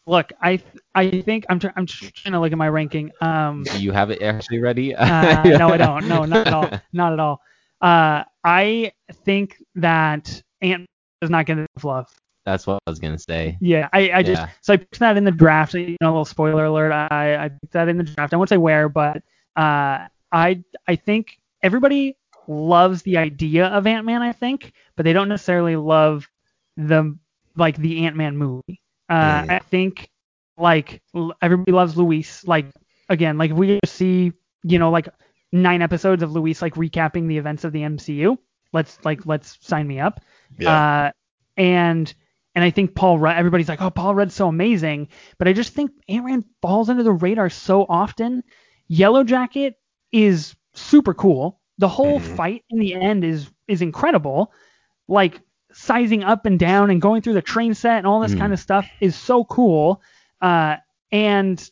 look, I I think I'm tr- I'm tr- trying to look at my ranking. Um, Do you have it actually ready? uh, no, I don't. No, not at all. Not at all. Uh, I think that Ant is not gonna love. That's what I was gonna say. Yeah, I, I just Yeah. so I picked that in the draft. You know, a little spoiler alert. I, I picked that in the draft. I won't say where, but uh, I I think everybody loves the idea of Ant Man. I think, but they don't necessarily love the like the Ant Man movie. Uh. I think like everybody loves Luis. Like again, like if we see you know like nine episodes of Luis like recapping the events of the MCU, let's like let's sign me up. Yeah. Uh, and and I think Paul Rudd, everybody's like, oh, Paul Rudd's so amazing, but I just think Ant Man falls under the radar so often. Yellow Jacket is super cool. The whole Mhm. fight in the end is is incredible. Like sizing up and down and going through the train set and all this Mhm. kind of stuff is so cool. Uh, and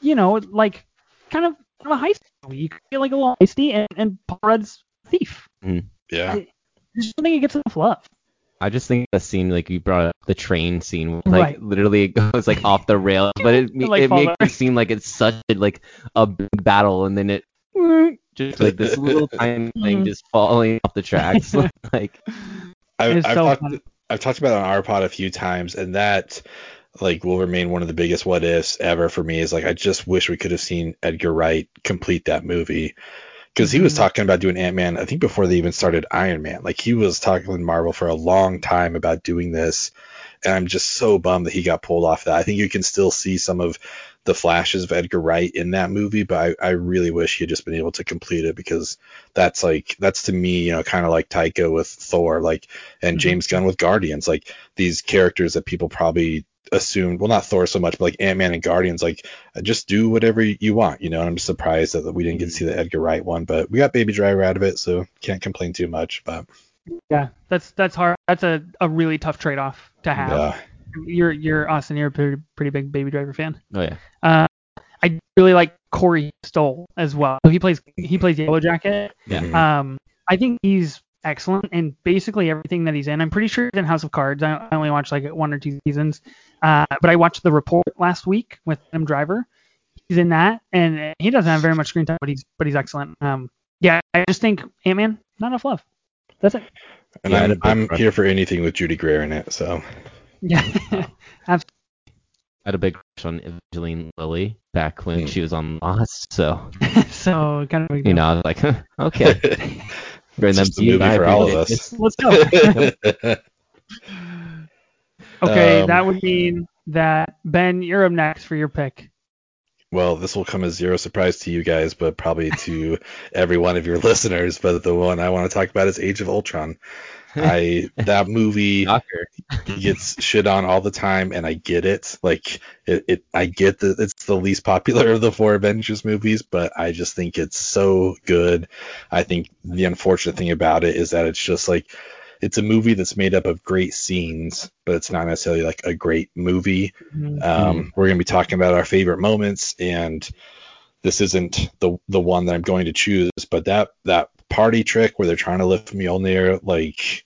you know, like kind of kind of a heist movie. You feel like a little heisty, and, and Paul Rudd's thief. yeah. I just don't think it gets enough love. I just think the scene like you brought up the train scene, like Right. literally it goes like off the rails, but it Like it makes it seem like it's such a, like a big battle, and then it just like this little tiny thing Mhm. just falling off the tracks. like I've, I've so talked. I've talked about it on our pod a few times, and that like will remain one of the biggest what ifs ever for me. Is like I just wish we could have seen Edgar Wright complete that movie because he was Mhm. talking about doing Ant Man. I think before they even started Iron Man, like he was talking with Marvel for a long time about doing this, and I'm just so bummed that he got pulled off that. I think you can still see some of the flashes of Edgar Wright in that movie, but I, I really wish he had just been able to complete it because that's like that's to me, you know, kind of like Taika with Thor, like and Mhm. James Gunn with Guardians, like these characters that people probably assumed, well, not Thor so much, but like Ant Man and Guardians, like just do whatever you want, you know. And I'm just surprised that we didn't get to see the Edgar Wright one, but we got Baby Driver out of it, so can't complain too much. But Yeah, that's that's hard. That's a, a really tough trade off to have. yeah, You're you're Austin. You're a pretty, pretty big Baby Driver fan. Oh yeah. Uh, I really like Corey Stoll as well. So he plays he plays Yellow Jacket. Yeah. Mhm. Um, I think he's excellent in basically everything that he's in. I'm pretty sure he's in House of Cards. I I only watched like one or two seasons. Uh, but I watched The Report last week with Adam Driver. He's in that, and he doesn't have very much screen time, but he's but he's excellent. Um, yeah, I just think Ant Man, not enough love. That's it. and Yeah, I had I'm I'm here for anything with Judy Greer in it. So Yeah, I had a big crush on Evangeline Lilly back when Hmm. she was on Lost, so so kind of you know I was like, okay. bring them just a movie for all of us. Let's go. Okay, Um, that would mean that Ben, you're up next for your pick. well, this will come as zero surprise to you guys, but probably to every one of your listeners. But the one I want to talk about is Age of Ultron. I that movie gets shit on all the time, and I get it. Like it, it I get that it's the least popular of the four Avengers movies, but I just think it's so good. I think the unfortunate thing about it is that it's just like it's a movie that's made up of great scenes, but it's not necessarily like a great movie. Um, We're gonna be talking about our favorite moments, and this isn't the the one that I'm going to choose, but that that party trick where they're trying to lift Mjolnir like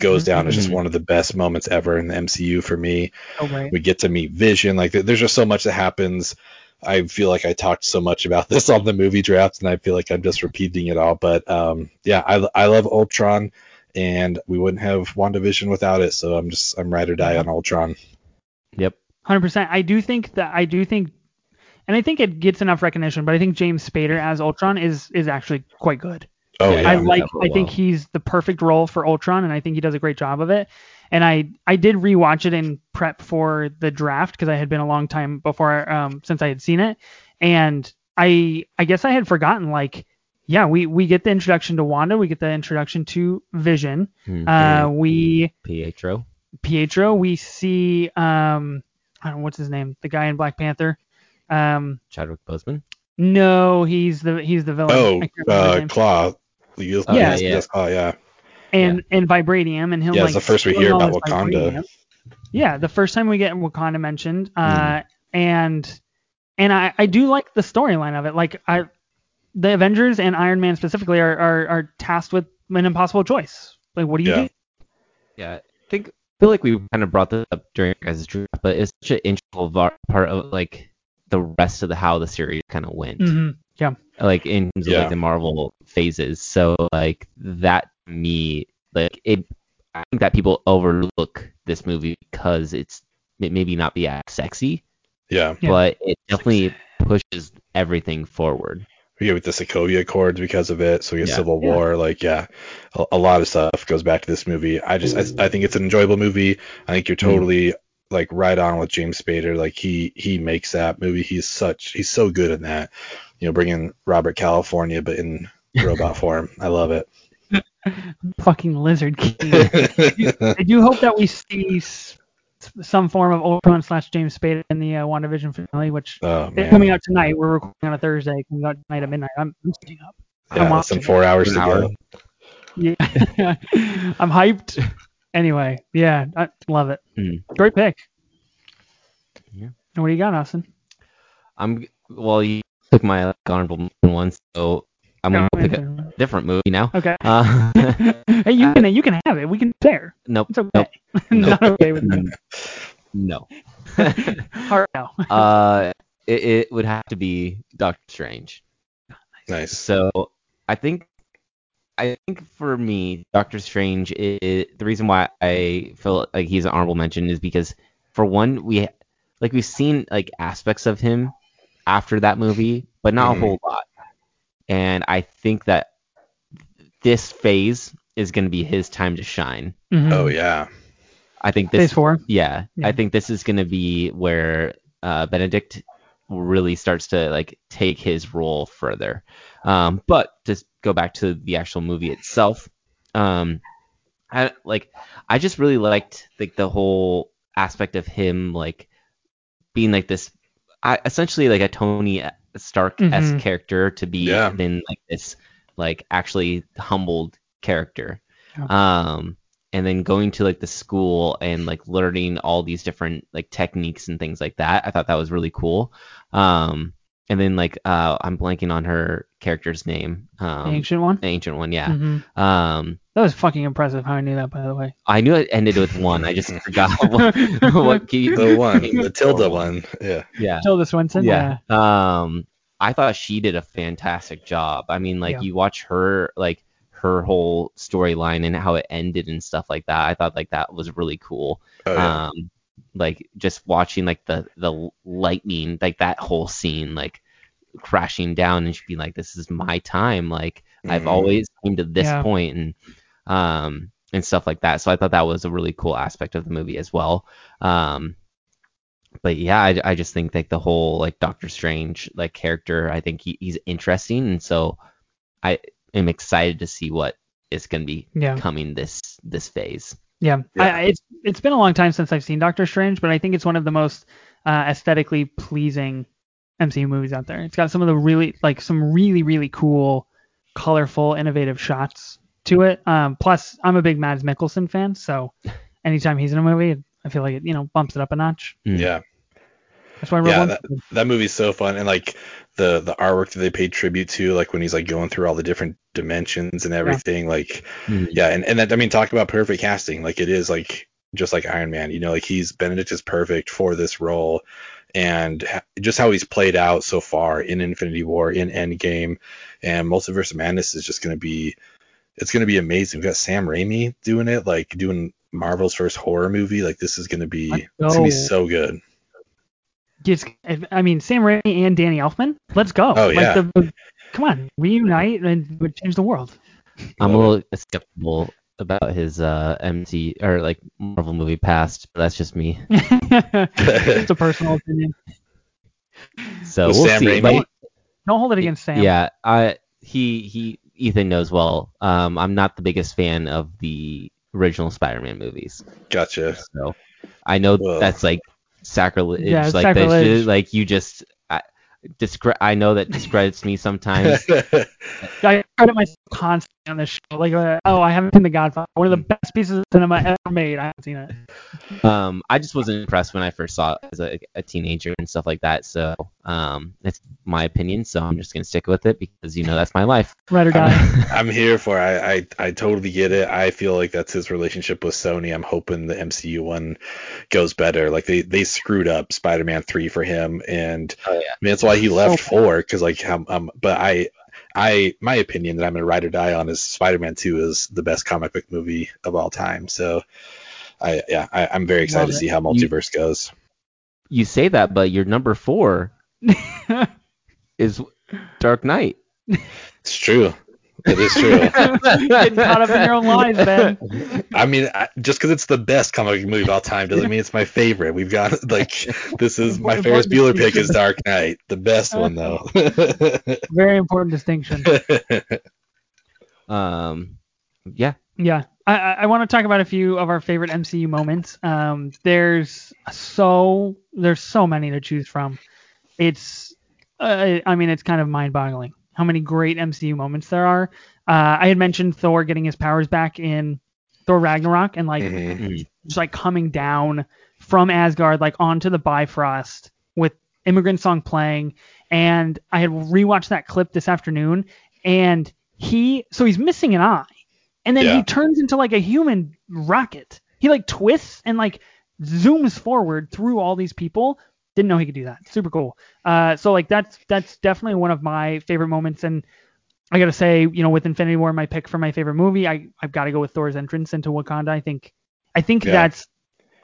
goes down as just Mhm. one of the best moments ever in the MCU for me. Oh, right. We get to meet Vision. Like there's just so much that happens. I feel like I talked so much about this on the movie draft, and I feel like I'm just repeating it all. But um, yeah, I, I love Ultron, and we wouldn't have WandaVision without it. So I'm just I'm ride or die on Ultron. Yep. Hundred percent. I do think that I do think, and I think it gets enough recognition. But I think James Spader as Ultron is is actually quite good. Oh Yeah, yeah, I like. I think well. he's the perfect role for Ultron, and I think he does a great job of it. And I I did rewatch it in prep for the draft because I had been a long time before um since I had seen it, and I I guess I had forgotten like. Yeah, we, we get the introduction to Wanda, we get the introduction to Vision. Mhm. Uh, we Pietro. Pietro. We see um I don't know what's his name, the guy in Black Panther. Um Chadwick Boseman. no, he's the he's the villain. Oh, I can't remember his uh, name. Claw. Yes, Oh, yes, yeah, yes, oh yeah. and and vibranium and him Yeah, like it's the first we hear about Wakanda. vibranium. Yeah, the first time we get Wakanda mentioned, uh, Mm-hmm. and and I I do like the storyline of it. Like I, the Avengers and Iron Man specifically are are, are tasked with an impossible choice. Like what do you Yeah. do? Yeah, I think I feel like we kind of brought this up during our guys' draft, but it's such an integral part of like the rest of the how the series kind of went. hmm Yeah. Like in terms of Yeah. like the Marvel phases. So like that me like it I think that people overlook this movie because it's it maybe not be as sexy, Yeah. Yeah. but it definitely pushes everything forward. We get with the Sokovia Accords because of it. So we get Yeah. Civil Yeah. War. Like, yeah, a, a lot of stuff goes back to this movie. I just, I, I think it's an enjoyable movie. I think you're mm. totally like right on with James Spader. Like he, he makes that movie. He's such, he's so good in that. You know, bringing Robert California, but in robot form. I love it. Fucking lizard king. I do hope that we see some form of Ultron slash James Spader in the uh, WandaVision finale, which oh is coming out tonight. We're recording on a Thursday. Coming out tonight at midnight. I'm, I'm staying up. Yeah, I'm less than watching four hours An to hour. go. Yeah, I'm hyped. Anyway, yeah, I love it. Hmm. Great pick. Yeah. And what do you got, Austin? I'm well you took my like, honorable mention one, so I'm gonna pick a different movie now. Okay. Uh, hey, you can you can have it. We can share. nope. It's okay. Nope. Not okay with me. No. Hard no. uh, it, it would have to be Doctor Strange. Nice. So I think I think for me, Doctor Strange is the reason why I feel like he's an honorable mention is because for one, we like we've seen like aspects of him after that movie, but not Mhm. a whole lot. And I think that this phase is going to be his time to shine. Mhm. Oh yeah. I think this Phase this four. yeah, Yeah. I think this is going to be where uh, Benedict really starts to like take his role further. Um, but to go back to the actual movie itself, um, I like I just really liked like the whole aspect of him like being like this, I, essentially like a Tony Stark esque Mhm. character to be Yeah. then like this like actually humbled character. Yeah. Um, and then going to like the school and like learning all these different like techniques and things like that. I thought that was really cool. Um, and then like uh, I'm blanking on her character's name. Um, the ancient one. the ancient one, yeah. Mhm. Um, That was fucking impressive. How I knew that, by the way. I knew it ended with one. I just forgot what, what key. The one, the Tilda one. Yeah. Yeah. Tilda Swinton. Yeah. Um, I thought she did a fantastic job. I mean, like Yeah. you watch her, like her whole storyline and how it ended and stuff like that. I thought like that was really cool. Oh, yeah. Um, like just watching like the the lightning, like that whole scene, like crashing down and she being like, "This is my time." Like I've Mhm. always came to this Yeah. point and um and stuff like that. So I thought that was a really cool aspect of the movie as well. Um, but yeah, I, I just think like the whole like Doctor Strange like character, I think he, he's interesting, and so I am excited to see what is going to be Yeah. coming this this phase. Yeah, Yeah. I, I- it's it's been a long time since I've seen Doctor Strange, but I think it's one of the most uh, aesthetically pleasing MCU movies out there. It's got some of the really like some really really cool, colorful, innovative shots to it. Um, plus, I'm a big Mads Mikkelsen fan, so anytime he's in a movie, I feel like it you know bumps it up a notch. Yeah. That's why I wrote Yeah, that, that movie's so fun and like the the artwork that they paid tribute to like when he's like going through all the different dimensions and everything like Mhm. yeah and, and that i mean talk about perfect casting like it is like just like iron man you know like he's benedict is perfect for this role and just how he's played out so far in infinity war in endgame and multiverse of madness is just going to be it's going to be amazing We've got sam raimi doing it like doing marvel's first horror movie like this is going to be it's going to be so good Just, I mean, Sam Raimi and Danny Elfman. Let's go. Oh, like yeah. The, come on, reunite and change the world. I'm a little skeptical about his uh MC or like Marvel movie past, but that's just me. it's a personal opinion. So With we'll Sam see. Raimi? But Don't hold it against Sam. Yeah, I he he Ethan knows well. Um, I'm not the biggest fan of the original Spider-Man movies, gotcha so I know Well. that's like sacrilege. Yeah, like sacrilege. That, like you just. I, discre- I know that discredits me sometimes. I credit myself constantly on this show. Like, uh, oh, I haven't seen The Godfather, one of the best pieces of cinema ever made. I haven't seen it. um, I just wasn't impressed when I first saw it as a, a teenager and stuff like that. So um, that's my opinion. So I'm just gonna stick with it because you know that's my life. Ride or die. I'm here for. it. I, I I totally get it. I feel like that's his relationship with Sony. I'm hoping the MCU one goes better. Like they they screwed up Spider-Man three for him, and Oh, yeah. I mean that's why he left So- four because like um, um but I I my opinion that I'm gonna ride or die on is Spider-Man two is the best comic book movie of all time. So I yeah I, I'm very excited Love to see how multiverse goes. You say that, but your number four is Dark Knight. It's true. It is true. Getting caught up in your own lies, Ben. I mean, I, just because it's the best comic book movie of all time doesn't mean it's my favorite. We've got like this is my Ferris Bueller pick is Dark Knight, the best one though. Very important distinction. Um, yeah. Yeah, I, I, I want to talk about a few of our favorite MCU moments. Um, there's so there's so many to choose from. It's uh, I mean it's kind of mind-boggling how many great MCU moments there are. Uh, I had mentioned Thor getting his powers back in Thor Ragnarok and like Mhm. just like coming down from Asgard like onto the Bifrost with Immigrant Song playing. And I had rewatched that clip this afternoon, and he so he's missing an eye, and then Yeah. he turns into like a human rocket. He like twists and like zooms forward through all these people. Didn't know he could do that. Super cool. Uh, so like that's that's definitely one of my favorite moments, and I gotta say, you know, with Infinity War, my pick for my favorite movie, I I've got to go with Thor's entrance into Wakanda. I think I think Yeah. that's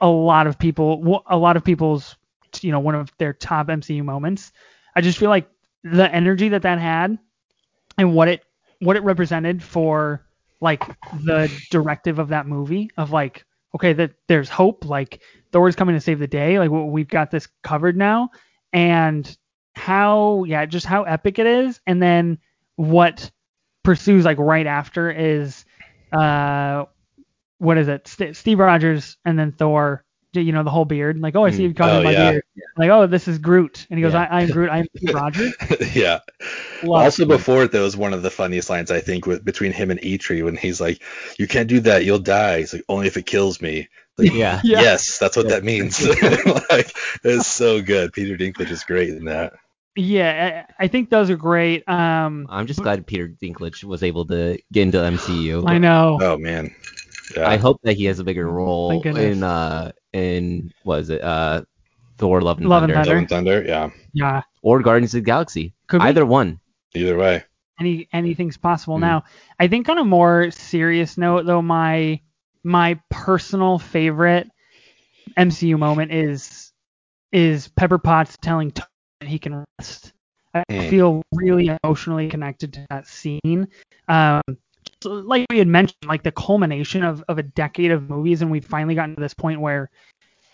a lot of people, a lot of people's, you know, one of their top MCU moments. I just feel like the energy that that had and what it what it represented for like the directive of that movie of like okay that there's hope like Thor's coming to save the day like we- we've got this covered now. And how yeah just how epic it is. And then what pursues like right after is uh what is it? St- Steve Rogers and then Thor you know, the whole beard. Like, oh, I see you caught Oh, my yeah. beard. Like, oh, this is Groot. And he goes, Yeah. I, I'm Groot. I'm Steve Rogers. yeah. Love also before it, that was one of the funniest lines I think with between him and Eitri when he's like, "You can't do that, you'll die." He's like, "Only if it kills me." Like, Yeah. Yeah. Yes, that's what that means. like, it's so good. Peter Dinklage is great in that. Yeah, I, I think those are great. Um, I'm just glad Peter Dinklage was able to get into MCU. I know. Oh man. Yeah. I hope that he has a bigger role Thank goodness. in uh in what is it uh Thor Love and Love and Thunder Love and Thunder. Yeah. Yeah. or Guardians of the Galaxy. Could be. Either one. Either way. any anything's possible Mm. now. I think on a more serious note though, my my personal favorite MCU moment is is Pepper Potts telling Tony that he can rest. I Mm. feel really emotionally connected to that scene. Um, so like we had mentioned, like the culmination of, of a decade of movies, and we've finally gotten to this point where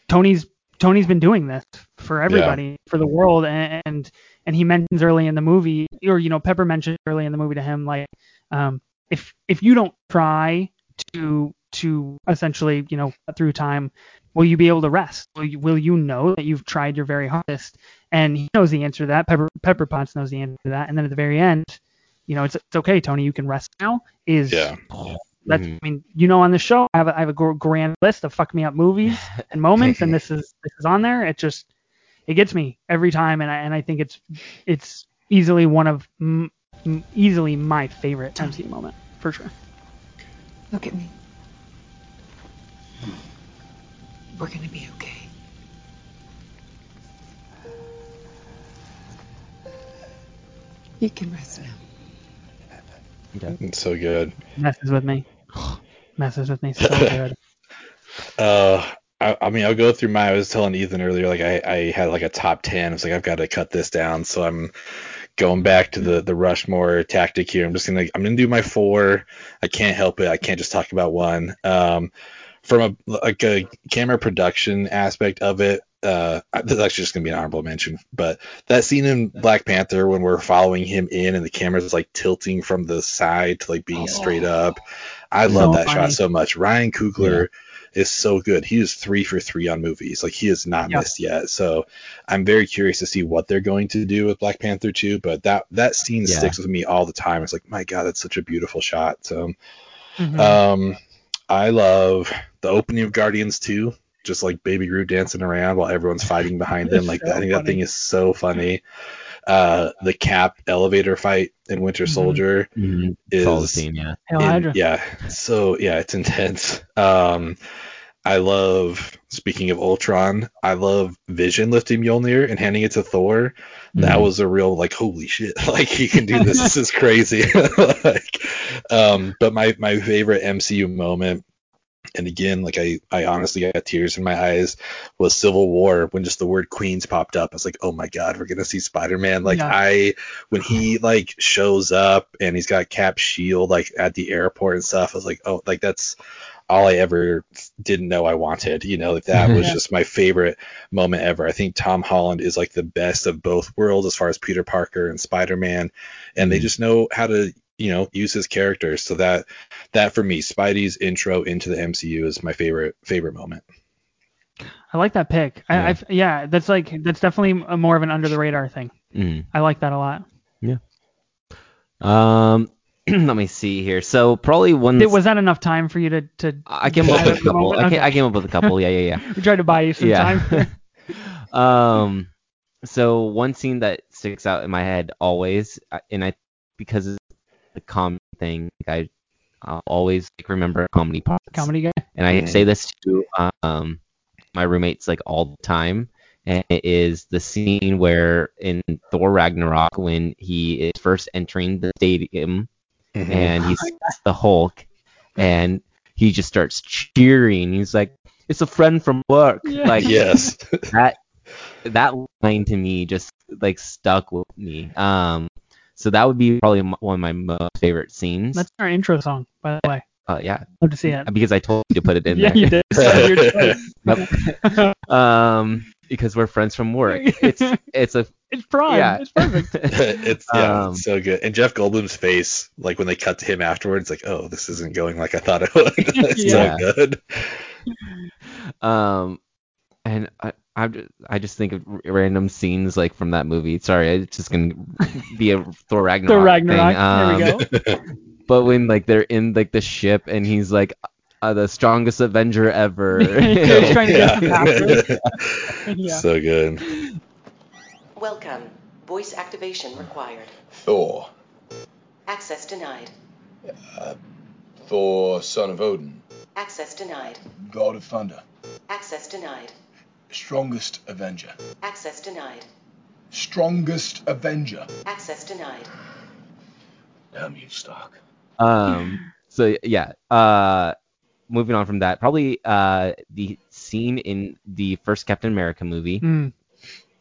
Tony's Tony's been doing this for everybody, for the world, and, and and he mentions early in the movie, or you know, Pepper mentioned early in the movie to him, like, um, if if you don't try to to essentially, you know, through time, will you be able to rest? Will you, will you know that you've tried your very hardest? And he knows the answer to that. Pepper Pepper Potts knows the answer to that. And then at the very end, you know, it's it's okay, Tony, you can rest now. Is Yeah. that's Mhm. I mean, you know, on the show, I have a, I have a grand list of fuck me up movies and moments, and this is this is on there. It just it gets me every time, and I and I think it's it's easily one of m- m- easily my favorite MCU moment for sure. Look at me. We're gonna be okay. You can rest now. It's so good. Messes with me, messes with me so good. Uh, I, I mean, I'll go through my. I was telling Ethan earlier, like I, I had like a top ten. I was like, I've got to cut this down, so I'm going back to the the Rushmore tactic here. I'm just gonna I'm gonna do my four. I can't help it. I can't just talk about one. Um, from a like a camera production aspect of it, uh, this is actually just gonna be an honorable mention. But that scene in Black Panther when we're following him in and the camera's like tilting from the side to like being straight up, I love So that funny. shot so much. Ryan Coogler is so good. He is three for three on movies. Like he has not Yeah. missed yet. So I'm very curious to see what they're going to do with Black Panther 2. But that that scene Yeah. sticks with me all the time. It's like, my God, that's such a beautiful shot. So Mhm. um I love the opening of Guardians 2. Just like Baby Groot dancing around while everyone's fighting behind them. Like So I think that thing is so funny. Uh, the Cap elevator fight in Winter Mhm. Soldier Mhm. is It's all the same, yeah. In- yeah. So yeah, it's intense. Um, I love. Speaking of Ultron, I love Vision lifting Mjolnir and handing it to Thor. That Mhm. was a real like holy shit! Like he can do this. this is crazy. like, um, but my my favorite MCU moment. And again, like I, I honestly got tears in my eyes was Civil War when just the word Queens popped up. I was like, oh my god, we're gonna see Spider Man. Like Yeah. I, when he like shows up and he's got Cap shield like at the airport and stuff, I was like, oh, like that's all I ever didn't know I wanted. You know, like that was Yeah. just my favorite moment ever. I think Tom Holland is like the best of both worlds as far as Peter Parker and Spider Man, and they Mhm. just know how to you know use his characters. So that that for me, Spidey's intro into the MCU is my favorite favorite moment. I like that pick. I, Yeah. I've, yeah, that's like that's definitely a more of an under the radar thing. Mhm. I like that a lot. Yeah um, let me see here. So probably one. Did, was that enough time for you to to? I came up with a decide at the couple. I, came, Okay. I came up with a couple. Yeah, yeah, yeah. We tried to buy you some yeah. time. um, so one scene that sticks out in my head always, uh, and I because it's the comedy thing, like I I'll always like, remember comedy parts. Comedy guy. And I say this to um my roommates like all the time. And it is the scene where in Thor Ragnarok when he is first entering the stadium Mm-hmm. and he's the Hulk and he just starts cheering. He's like, "It's a friend from work." Yeah. Like yes, that that line to me just like stuck with me. Um, so that would be probably one of my most favorite scenes. That's our intro song, by the way. uh, yeah, Love to see it. because I told you to put it in there. yeah, there. you did. So. Yep. um, because we're friends from work. It's it's a It's prime. yeah. It's perfect. it's yeah, Um, it's so good. And Jeff Goldblum's face, like when they cut to him afterwards, like, oh, this isn't going like I thought it would. it's Yeah. so good. um, and I, I, ju- I just think of random scenes like from that movie. Sorry, it's just gonna be a Thor Ragnarok. The Ragnarok. Thing. there Um, we go. But when like they're in like the ship and he's like uh, the strongest Avenger ever. He's trying to get. Yeah. So good. Welcome. Voice activation required. Thor. Access denied. Thor, son of Odin. Access denied. God of Thunder. Access denied. Strongest Avenger. Access denied. Strongest Avenger. Access denied. Damn you, Stark. Um. So yeah. Uh, moving on from that, probably uh the scene in the first Captain America movie Mm,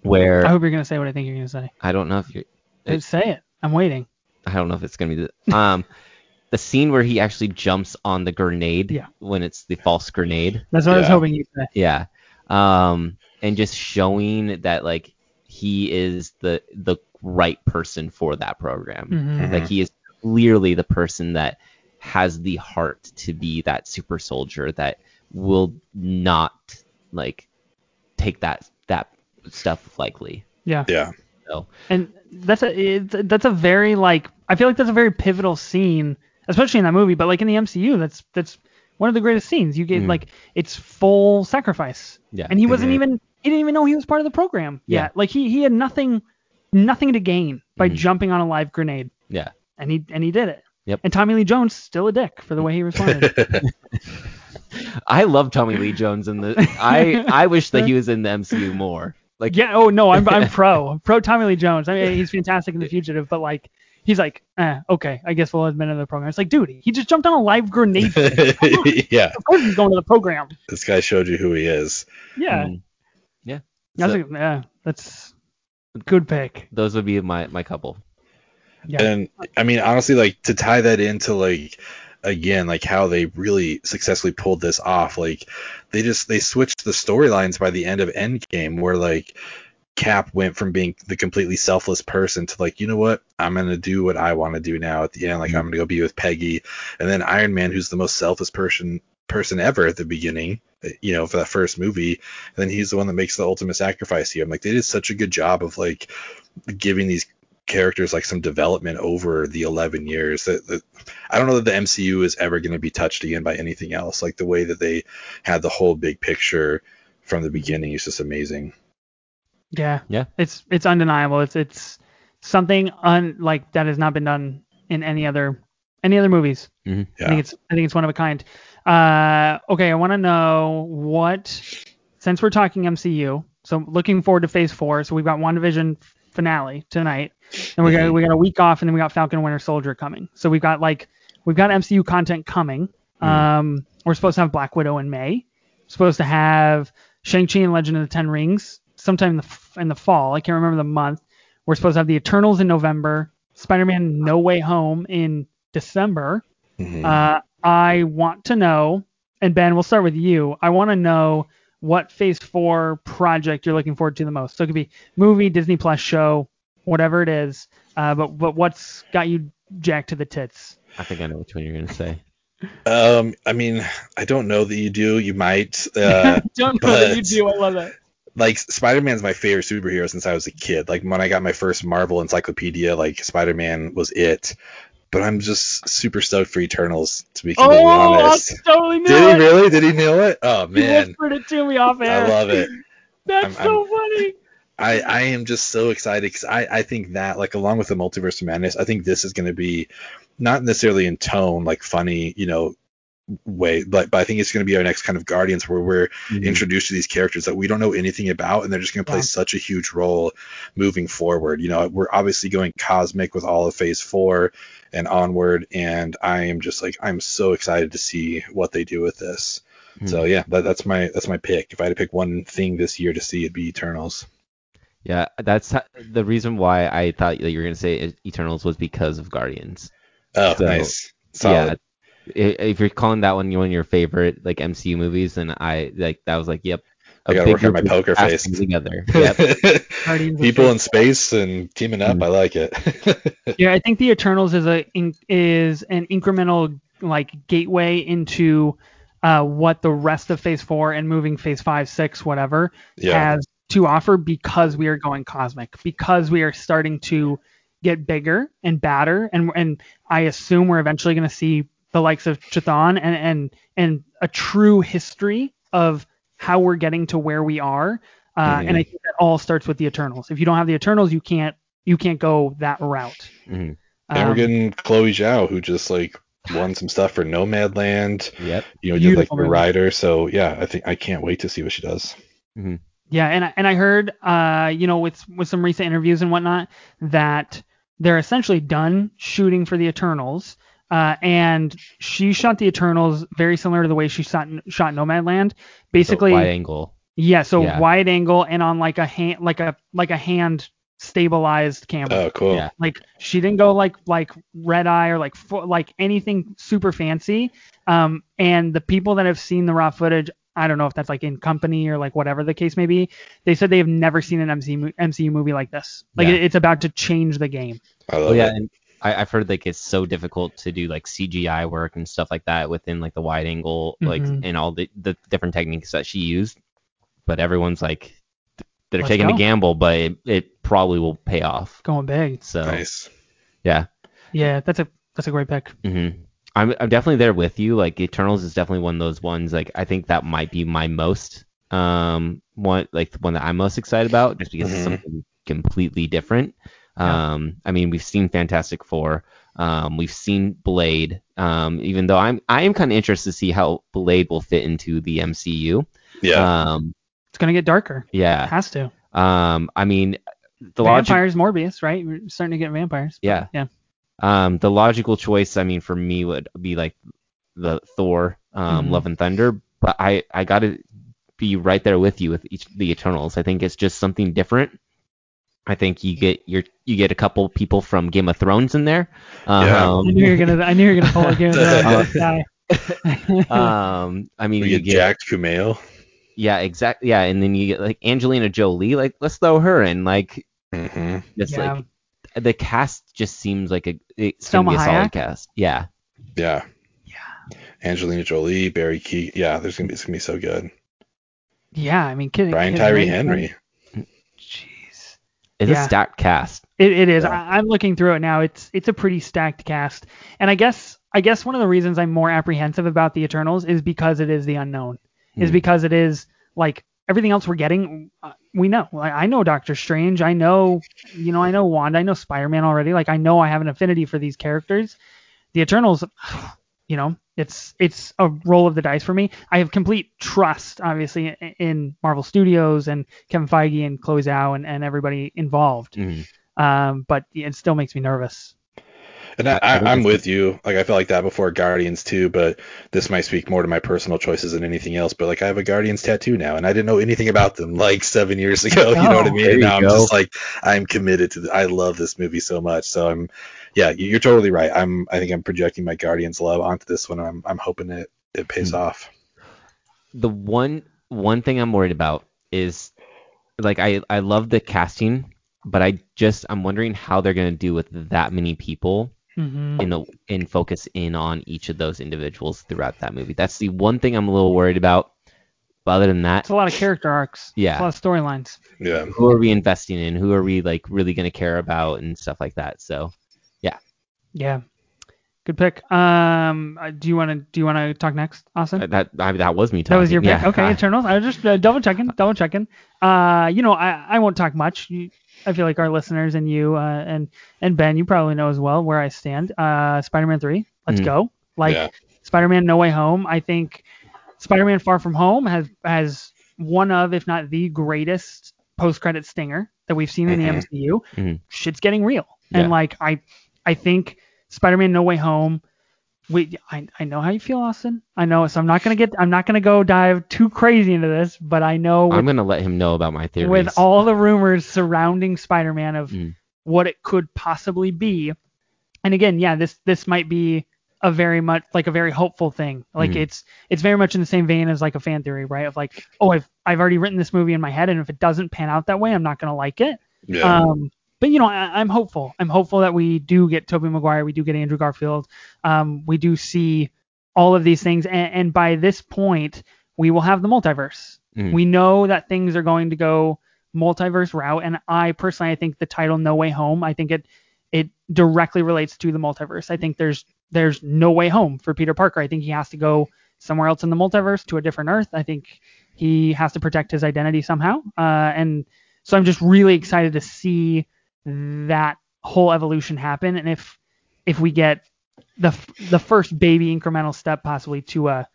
where I hope you're gonna say what I think you're gonna say. I don't know if you're. It- Say it. I'm waiting. I don't know if it's gonna be the um the scene where he actually jumps on the grenade Yeah. when it's the false grenade. That's what I was hoping you'd say. Yeah. Um and just showing that like he is the the right person for that program. Mhm. Like he is clearly the person that has the heart to be that super soldier that will not like take that that stuff lightly. Yeah. Yeah. So And that's a it's, that's a very like I feel like that's a very pivotal scene, especially in that movie. But like in the MCU, that's that's one of the greatest scenes. You get Mhm. like it's full sacrifice. Yeah. And he wasn't Mhm. even he didn't even know he was part of the program Yeah. yet. Like he he had nothing nothing to gain by Mhm. jumping on a live grenade, yeah. and he and he did it. Yep. And Tommy Lee Jones still a dick for the way he responded. I love Tommy Lee Jones in the I I wish that he was in the MCU more. Like yeah. Oh no, I'm I'm pro pro Tommy Lee Jones. I mean he's fantastic in The Fugitive, but like. He's like, eh, okay, I guess we'll admit in the program. It's like, dude, he just jumped on a live grenade. yeah. Of course he's going to the program. This guy showed you who he is. Yeah. Mm. Yeah. That's So- a, yeah, that's a good pick. those would be my my couple. Yeah. And I mean, honestly, like to tie that into like again, like how they really successfully pulled this off. Like they just they switched the storylines by the end of Endgame, where like Cap went from being the completely selfless person to like, you know what, I'm gonna do what I want to do now. At the end, like mm-hmm. I'm gonna go be with Peggy, and then Iron Man, who's the most selfless person person ever at the beginning, eh, you know, for that first movie, and then he's the one that makes the ultimate sacrifice here. I'm like, they did such a good job of like giving these characters like some development over the 11 years that, that I don't know that the MCU is ever going to be touched again by anything else. Like the way that they had the whole big picture from the beginning is just amazing Yeah. Yeah. It's it's undeniable. It's it's something un like that has not been done in any other any other movies. I think it's I think it's one of a kind. Uh, okay, I want to know what since we're talking MCU, so looking forward to Phase Four. So we've got WandaVision finale tonight, and we got we got a week off, and then we got Falcon Winter Soldier coming. So we've got like we've got MCU content coming. Um, we're supposed to have Black Widow in May. supposed to have Shang-Chi and Legend of the Ten Rings sometime in the f- in the fall. I can't remember the month. We're supposed to have the Eternals in November. Spider-Man No Way Home in December. Mhm. Uh, I want to know, and Ben, we'll start with you. I want to know what Phase Four project you're looking forward to the most. So it could be movie, Disney Plus show, whatever it is. Uh, but but what's got you jacked to the tits? I think I know which one you're gonna say. um I mean I don't know that you do you might uh Don't know that you do. I love that. Like Spider-Man's my favorite superhero since I was a kid. Like when I got my first Marvel encyclopedia, like Spider-Man was it. But I'm just super stoked for Eternals to be completely Oh, I honest. totally knew Did he really? Did he nail it? Oh man, whispered it to me off air. I love it. That's I'm- so funny. I, I am just so excited because I, I think that like along with the multiverse of madness, I think this is going to be not necessarily in tone like funny, you know, way, but but I think it's going to be our next kind of Guardians where we're introduced to these characters that we don't know anything about and they're just going to play Yeah. such a huge role moving forward. You know, we're obviously going cosmic with all of Phase Four and onward, and I am just like I'm so excited to see what they do with this. Hmm. So yeah, that, that's my that's my pick. If I had to pick one thing this year to see, it'd be Eternals. Yeah, that's the reason why I thought that you were gonna say Eternals was because of Guardians. Oh, So, nice. Solid. Yeah, if you're calling that one one of your favorite like MCU movies, then I like that was like, yep. I a gotta work on my poker face. together. Yep. People in space and teaming up, Mm. I like it. Yeah, I think the Eternals is a is an incremental like gateway into uh, what the rest of Phase Four and moving Phase Five, Six, whatever Yeah. has to offer because we are going cosmic, because we are starting to get bigger and badder, and and I assume we're eventually going to see the likes of Chthon and and and a true history of how we're getting to where we are. Uh, Mhm. And I think that all starts with the Eternals. If you don't have the Eternals, you can't you can't go that route. Mhm. And we're Um, getting Chloe Zhao, who just like won some stuff for Nomadland. Yep. You know, did like the movie. rider. So yeah, I think I can't wait to see what she does. Yeah, and I- and I heard, uh, you know, with with some recent interviews and whatnot, that they're essentially done shooting for the Eternals. Uh, and she shot the Eternals very similar to the way she shot shot Nomadland. Basically, So wide angle. yeah, so Yeah. wide angle and on like a hand, like a like a hand stabilized camera. Oh, cool. Yeah. Like she didn't go like like red eye or like fo- like anything super fancy. Um, and the people that have seen the raw footage, I don't know if that's like in company or like whatever the case may be, they said they have never seen an MCU mo- MCU movie like this. Like Yeah. it, it's about to change the game. I love Oh yeah, it. and I, I've heard like it's so difficult to do like CGI work and stuff like that within like the wide angle, like Mhm. and all the the different techniques that she used. But everyone's like they're Let's taking go. a gamble, but it, it probably will pay off. Going big. So Nice. yeah. Yeah, that's a that's a great pick. hmm I'm I'm definitely there with you. Like Eternals is definitely one of those ones. Like I think that might be my most um one like the one that I'm most excited about, just because it's Mhm. something completely different. Yeah. Um, I mean we've seen Fantastic Four, um, we've seen Blade. Um, even though I'm I am kind of interested to see how Blade will fit into the MCU. Yeah. Um, It's gonna get darker. Yeah. It yeah. has to. Um, I mean the logic. vampires, Morbius, right? We're starting to get vampires. Yeah. Yeah. Um, the logical choice, I mean, for me would be like the Thor, um, Mhm. Love and Thunder, but I I gotta be right there with you with each the Eternals. I think it's just something different. I think you get your you get a couple people from Game of Thrones in there. Yeah. Um, I knew you were gonna I knew you were gonna pull a Game of Thrones guy. um, I mean, we you get get Jack Kumail. yeah, exactly, yeah, and then you get like Angelina Jolie. Like, let's throw her in. Like, hmm it's Yeah. like the cast just seems like a it's gonna be a solid Hayek? cast. Yeah. Yeah. Yeah. Angelina Jolie, Barry Key. Yeah, there's gonna be it's gonna be so good. Yeah, I mean, kidding. Brian kidding, Tyree right? Henry. It's Yeah. a stacked cast. It, it is. Yeah. I, I'm looking through it now. It's it's a pretty stacked cast, and I guess I guess one of the reasons I'm more apprehensive about the Eternals is because it is the unknown. Is Hmm. because it is like everything else we're getting. Uh, we know. Like, I know Doctor Strange. I know, you know, I know Wanda. I know Spider-Man already. Like I know I have an affinity for these characters. The Eternals, you know, it's it's a roll of the dice for me. I have complete trust, obviously, in, in Marvel Studios and Kevin Feige and Chloe Zhao and, and everybody involved. Mhm. Um, but it still makes me nervous. And I, I'm with you. Like I felt like that before Guardians too, but this might speak more to my personal choices than anything else. But like I have a Guardians tattoo now, and I didn't know anything about them like seven years ago. You know what I Oh, mean? there And you now I'm just like I'm committed to. The, I love this movie so much. So I'm, yeah, you- you're totally right. I'm. I think I'm projecting my Guardians love onto this one. I'm. I'm hoping it it pays Hmm. off. the one one thing I'm worried about is like I I love the casting, but I just I'm wondering how they're gonna do with that many people Mm-hmm. in the and focus in on each of those individuals throughout that movie. That's the one thing I'm a little worried about. But other than that, It's a lot of character arcs. Yeah. It's a lot of storylines. Yeah. who are we investing in? Who are we like really gonna care about and stuff like that? So Yeah. Good pick. Um, uh, do you want to do you want to talk next, Austin? uh, that I, that was me talking. That was your pick. Yeah. Okay, Eternals. I was just uh, double checking, double checking. Uh, you know, I, I won't talk much. You, I feel like our listeners and you uh, and and Ben, you probably know as well where I stand. Uh, Spider-Man three. Let's Mm. go. Like Yeah. Spider-Man No Way Home. I think Spider-Man Far From Home has has one of, if not the greatest post-credit stinger that we've seen in the MCU. Mhm. Shit's getting real, Yeah. and like I, I think Spider-Man No Way Home. We, I, I know how you feel, Austin. I know, so I'm not gonna get, I'm not gonna go dive too crazy into this, but I know with, I'm gonna let him know about my theories. with all the rumors surrounding Spider-Man of Mm. what it could possibly be, and again, yeah, this this might be a very much like a very hopeful thing. Like Mhm. it's it's very much in the same vein as like a fan theory, right? Of like, oh, I've I've already written this movie in my head, and if it doesn't pan out that way, I'm not gonna like it. Yeah. Um, but you know, I, I'm hopeful. I'm hopeful that we do get Tobey Maguire, we do get Andrew Garfield, um, we do see all of these things, and, and by this point, we will have the multiverse. Mhm. We know that things are going to go multiverse route, and I personally, I think the title No Way Home, I think it it directly relates to the multiverse. I think there's there's no way home for Peter Parker. I think he has to go somewhere else in the multiverse to a different Earth. I think he has to protect his identity somehow. Uh, and so I'm just really excited to see that whole evolution happen. And if if we get the the first baby incremental step possibly to a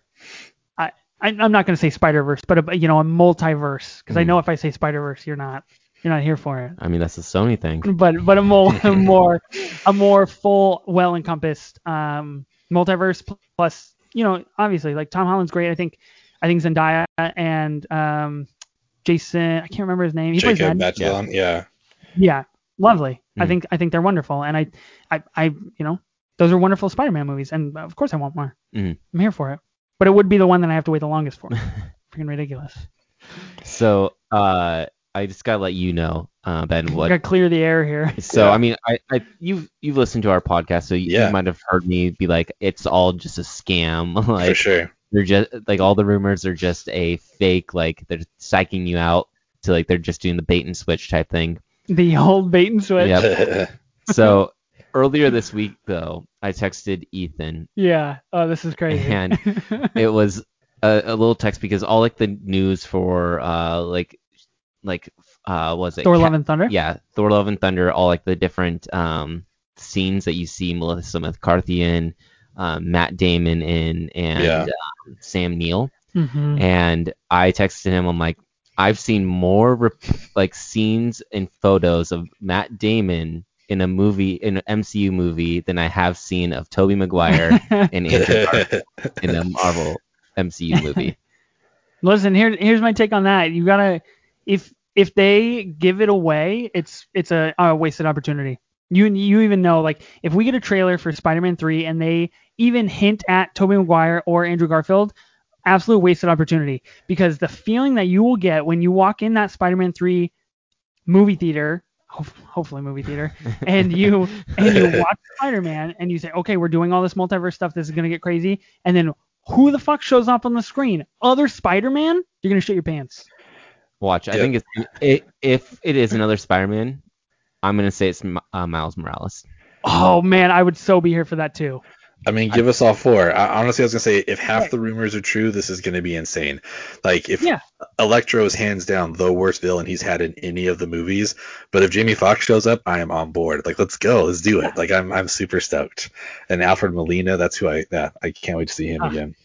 I, I I'm not going to say Spider Verse, but a, you know a multiverse because I Mhm. know if I say Spider Verse, you're not you're not here for it I mean, that's a Sony thing. but but a more a more a more full, well encompassed um, multiverse plus you know obviously like Tom Holland's great. I think I think Zendaya and um, Jason I can't remember his name. He plays Jacob Ned. Batalon, yeah. Yeah, lovely. I Mhm. think I think they're wonderful, and I I I you know those are wonderful Spider-Man movies, and of course I want more. Mhm. I'm here for it, but it would be the one that I have to wait the longest for. Freaking ridiculous. So uh, I just gotta let you know, uh, Ben, I what gotta clear the air here. So Yeah. I mean, I, I you've you've listened to our podcast, so you, Yeah. you might have heard me be like, it's all just a scam. like for sure. they're just like all the rumors are just a fake. Like they're psyching you out to like they're just doing the bait and switch type thing. The old bait and switch. Yep. So earlier this week though, I texted Ethan Yeah. Oh, this is crazy. and it was a, a little text because all like the news for uh like like uh was it Thor: Ca- Love and Thunder. yeah, Thor: Love and Thunder, all like the different um, scenes that you see Melissa McCarthy in, um, Matt Damon in, and Yeah. um, Sam Neill. Mm-hmm. And I texted him, I'm like, I've seen more rep- like scenes and photos of Matt Damon in a movie, in an MCU movie, than I have seen of Tobey Maguire and Andrew Garfield in a Marvel MCU movie. Listen, here here's my take on that. You gotta if if they give it away, it's it's a, a wasted opportunity. You you even know like if we get a trailer for Spider-Man 3 and they even hint at Tobey Maguire or Andrew Garfield, absolute wasted opportunity because the feeling that you will get when you walk in that Spider-Man 3 movie theater, ho- hopefully movie theater, and you and you watch Spider-Man and you say, okay, we're doing all this multiverse stuff. This is gonna get crazy, and then who the fuck shows up on the screen? Other Spider-Man? You're gonna shit your pants. Watch, I think it's it, if it is another Spider-Man, I'm gonna say it's uh, Miles Morales. Oh man, I would so be here for that too. I mean, give us all four. I, honestly, I was gonna say if half the rumors are true, this is gonna be insane. Like if Yeah. Electro is hands down the worst villain he's had in any of the movies, but if Jamie Foxx shows up, I am on board. Like let's go, let's do it. Like I'm I'm super stoked. And Alfred Molina, that's who I yeah, I can't wait to see him Ah. again.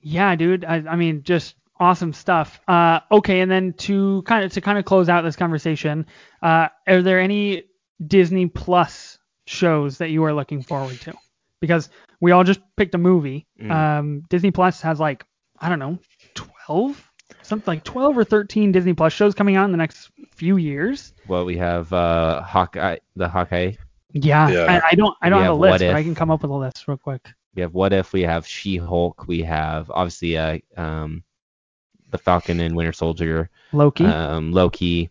Yeah, dude. I, I mean, just awesome stuff. Uh, okay, and then to kind of to kind of close out this conversation, uh, are there any Disney Plus shows that you are looking forward to? Because we all just picked a movie. Mm. Um, Disney Plus has like I don't know, 12, something like 12 or 13 Disney Plus shows coming out in the next few years. Well, we have uh, Hawkeye, the Hawkeye. Yeah, Yeah. I, I don't I don't We have a have What list, but I can come up with a list real quick. We have What If. We have She-Hulk. We have obviously uh, um, the Falcon and Winter Soldier. Loki. Um, Loki.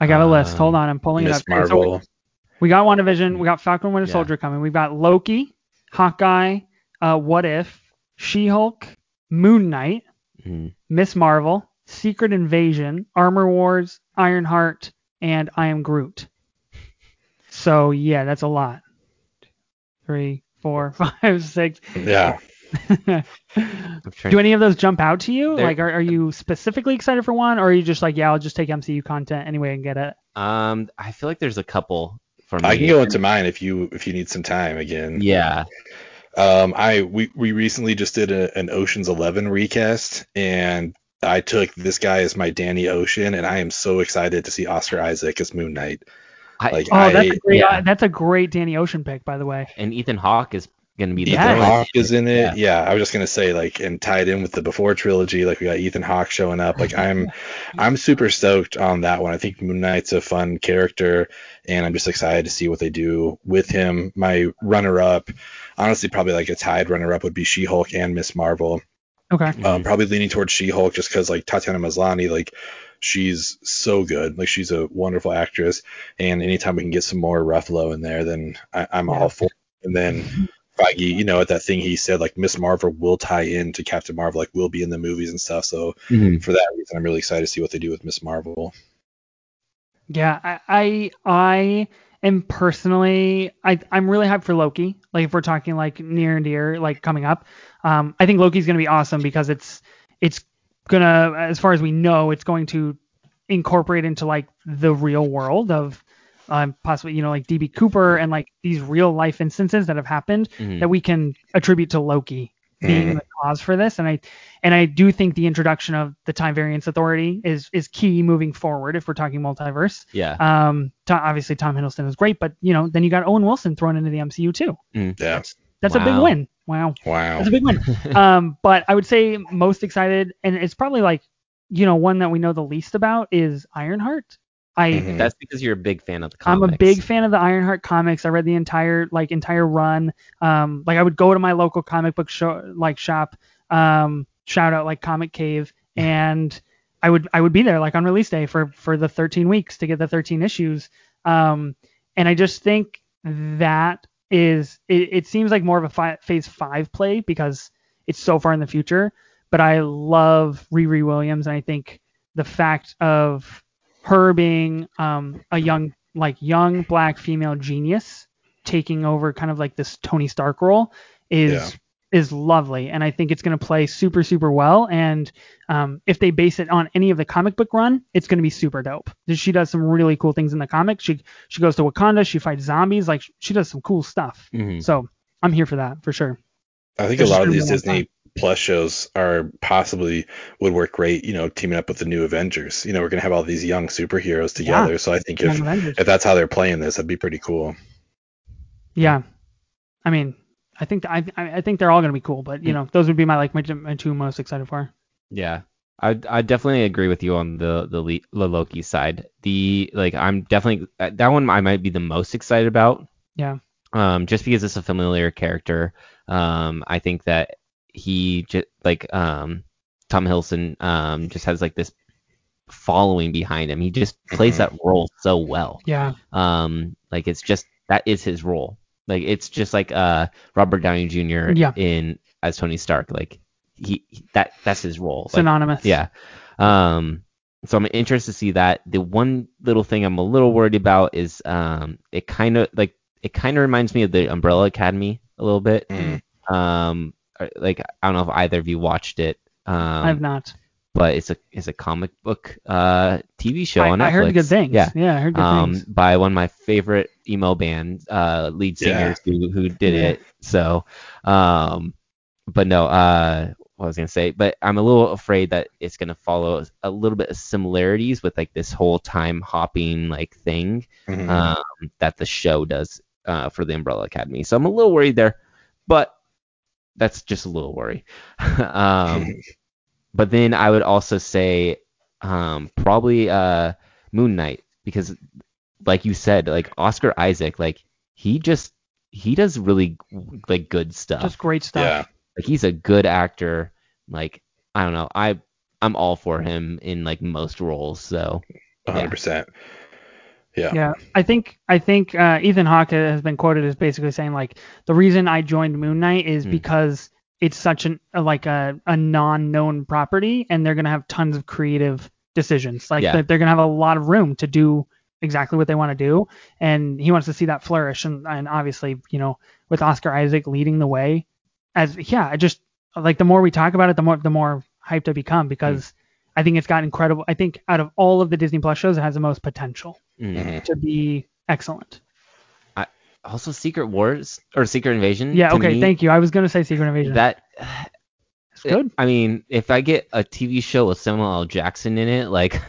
I got a list. um, Hold on, I'm pulling Miss it up. So Marvel. We got WandaVision, we got Falcon Winter Yeah. Soldier coming. We've got Loki, Hawkeye, uh, What If, She-Hulk, Moon Knight, mhm. Miss Marvel, Secret Invasion, Armor Wars, Ironheart, and I Am Groot. So yeah, that's a lot. Three, four, five, six. Yeah. Do any of those jump out to you? There- Like, are, are you specifically excited for one, or are you just like, yeah, I'll just take MCU content anyway and get it? Um, I feel like there's a couple for me. I can go into mine if you if you need some time again. Yeah. Um, I we we recently just did a, an Ocean's Eleven recast, and I took this guy as my Danny Ocean, and I am so excited to see Oscar Isaac as Moon Knight. I, Like Oh, I, that's a great. yeah. uh, that's a great Danny Ocean pick, by the way. and Ethan Hawke is gonna be the Yeah. Ethan villain. Hawke is in it. Yeah. I was just gonna say like, and tied in with the Before trilogy, like we got Ethan Hawke showing up. Like I'm, I'm super stoked on that one. I think Moon Knight's a fun character, and I'm just excited to see what they do with him. My runner-up, honestly, probably like a tied runner-up would be She-Hulk and Miss Marvel. Okay. Um, probably leaning towards She-Hulk just because like Tatiana Maslany, like she's so good. Like she's a wonderful actress, and anytime we can get some more Ruffalo in there, then I, I'm Yeah. all for. it. And then Feige, you know, at that thing he said like Miss Marvel will tie in to Captain Marvel, like will be in the movies and stuff. So Mhm. for that reason, I'm really excited to see what they do with Miss Marvel. Yeah, I I, I am personally I I'm really hyped for Loki. Like if we're talking like near and dear, like coming up, um, I think Loki's gonna be awesome because it's it's gonna as far as we know, it's going to incorporate into like the real world of um, possibly you know like DB Cooper and like these real life instances that have happened Mhm. that we can attribute to Loki being the cause for this and I and I do think the introduction of the time variance authority is is key moving forward if we're talking multiverse. Yeah. Um, to, obviously Tom Hiddleston is great, but you know then you got Owen Wilson thrown into the MCU too. Mm. Yeah. That's a big win. Wow. Wow. That's a big win. um, but I would say most excited, and it's probably like, you know, one that we know the least about is Ironheart. I Mhm. That's because you're a big fan of the I'm a big fan of the Ironheart comics. I read the entire like entire run. Um, like I would go to my local comic book show like shop. Um, shout out like Comic Cave, and I would I would be there like on release day for for the 13 weeks to get the 13 issues. Um, and I just think that is it, it seems like more of a fi- phase five play because it's so far in the future. But I love Riri Williams, and I think the fact of her being um, a young like young black female genius taking over kind of like this Tony Stark role is Yeah. is lovely. And I think it's going to play super super well. And um, if they base it on any of the comic book run it's going to be super dope. She does some really cool things in the comics she she goes to Wakanda. She fights zombies. Like she does some cool stuff. Mhm. so I'm here for that for sure. I think a lot of these gonna be a lot of Disney Plus shows are possibly would work great, you know, teaming up with the new Avengers. You know, we're gonna have all these young superheroes together. Yeah. So I think if Avengers. if that's how they're playing this, that'd be pretty cool. yeah I mean I think I I I think they're all going to be cool but you know those would be my like my, my two most excited for Yeah. I I definitely agree with you on the the, Le- the Loki side. The like I'm definitely uh, that one I might be the most excited about. yeah Um, just because it's a familiar character. Um, I think that he just like um Tom Hiddleston um just has like this following behind him. He just plays that role so well. yeah Um, like it's just that is his role. Like it's just like uh Robert Downey Jr. Yeah. in as Tony Stark. Like he, that that's his role. Like, synonymous yeah. Um, so I'm interested to see that. The one little thing I'm a little worried about is um, it kind of like it kind of reminds me of the Umbrella Academy a little bit. Mm. Um, like I don't know if either of you watched it. Um, I have not but it's a it's a comic book uh TV show I, on I heard Netflix. good things Yeah. yeah I heard good Um, things by one of my favorite emo band uh lead Yeah. singers who who did Yeah. it. So, um, but no, uh, what was I gonna say? But I'm a little afraid that it's gonna follow a little bit of similarities with like this whole time hopping like thing Mhm. um, that the show does uh, for the Umbrella Academy. So I'm a little worried there, but that's just a little worry. um, but then I would also say um, probably uh, Moon Knight because, like you said, like Oscar Isaac, like he just he does really like good stuff. just great stuff yeah. Like he's a good actor. Like I don't know, I I'm all for him in like most roles. So 100%. Yeah. Yeah, I think I think uh, Ethan Hawke has been quoted as basically saying like the reason I joined Moon Knight is Hmm. because it's such an a, like a, a non-known property and they're gonna have tons of creative decisions. Like Yeah. they're, gonna have a lot of room to do exactly what they want to do, and he wants to see that flourish. And, and obviously, you know, with Oscar Isaac leading the way, as yeah, I just like the more we talk about it, the more the more hyped I become because I think it's got incredible. I think out of all of the Disney Plus shows, it has the most potential mm. To be excellent. also Secret Wars or Secret Invasion. Yeah, okay, me, thank you. I was gonna say Secret Invasion. That it's good. I mean, if I get a TV show with Samuel L. Jackson in it, like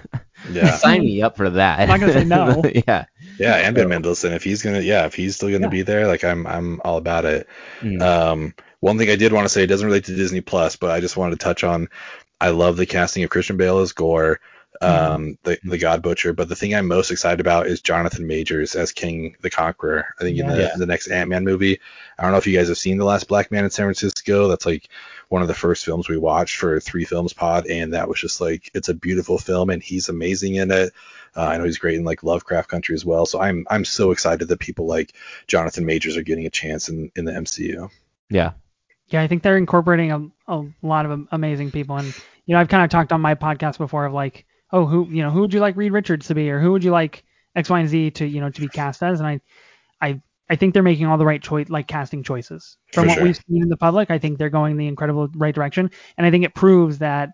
Yeah. sign me up for that. I'm not gonna say no. yeah. Yeah, and Ben Mendelsohn, if he's gonna, yeah, if he's still gonna Yeah. be there, like I'm, I'm all about it. Mm. Um, one thing I did want to say, it doesn't relate to Disney Plus, but I just wanted to touch on. I love the casting of Christian Bale as Gorr, um, the the God Butcher. But the thing I'm most excited about is Jonathan Majors as Kang the Conqueror. I think in the, Yeah. the next Ant Man movie. I don't know if you guys have seen the last Black Man in San Francisco. That's like one of the first films we watched for Three Films Pod, and that was just like it's a beautiful film, and he's amazing in it. Uh, I know he's great in like Lovecraft Country as well. So I'm I'm so excited that people like Jonathan Majors are getting a chance in in the MCU. Yeah. Yeah, I think they're incorporating a, a lot of amazing people, and you know, I've kind of talked on my podcast before of like, oh, who, you know, who would you like Reed Richards to be, or who would you like X, Y, and Z to, you know, to be cast as, and I, I, I think they're making all the right choice, like casting choices from For what sure. we've seen in the public. I think they're going the incredible right direction, and I think it proves that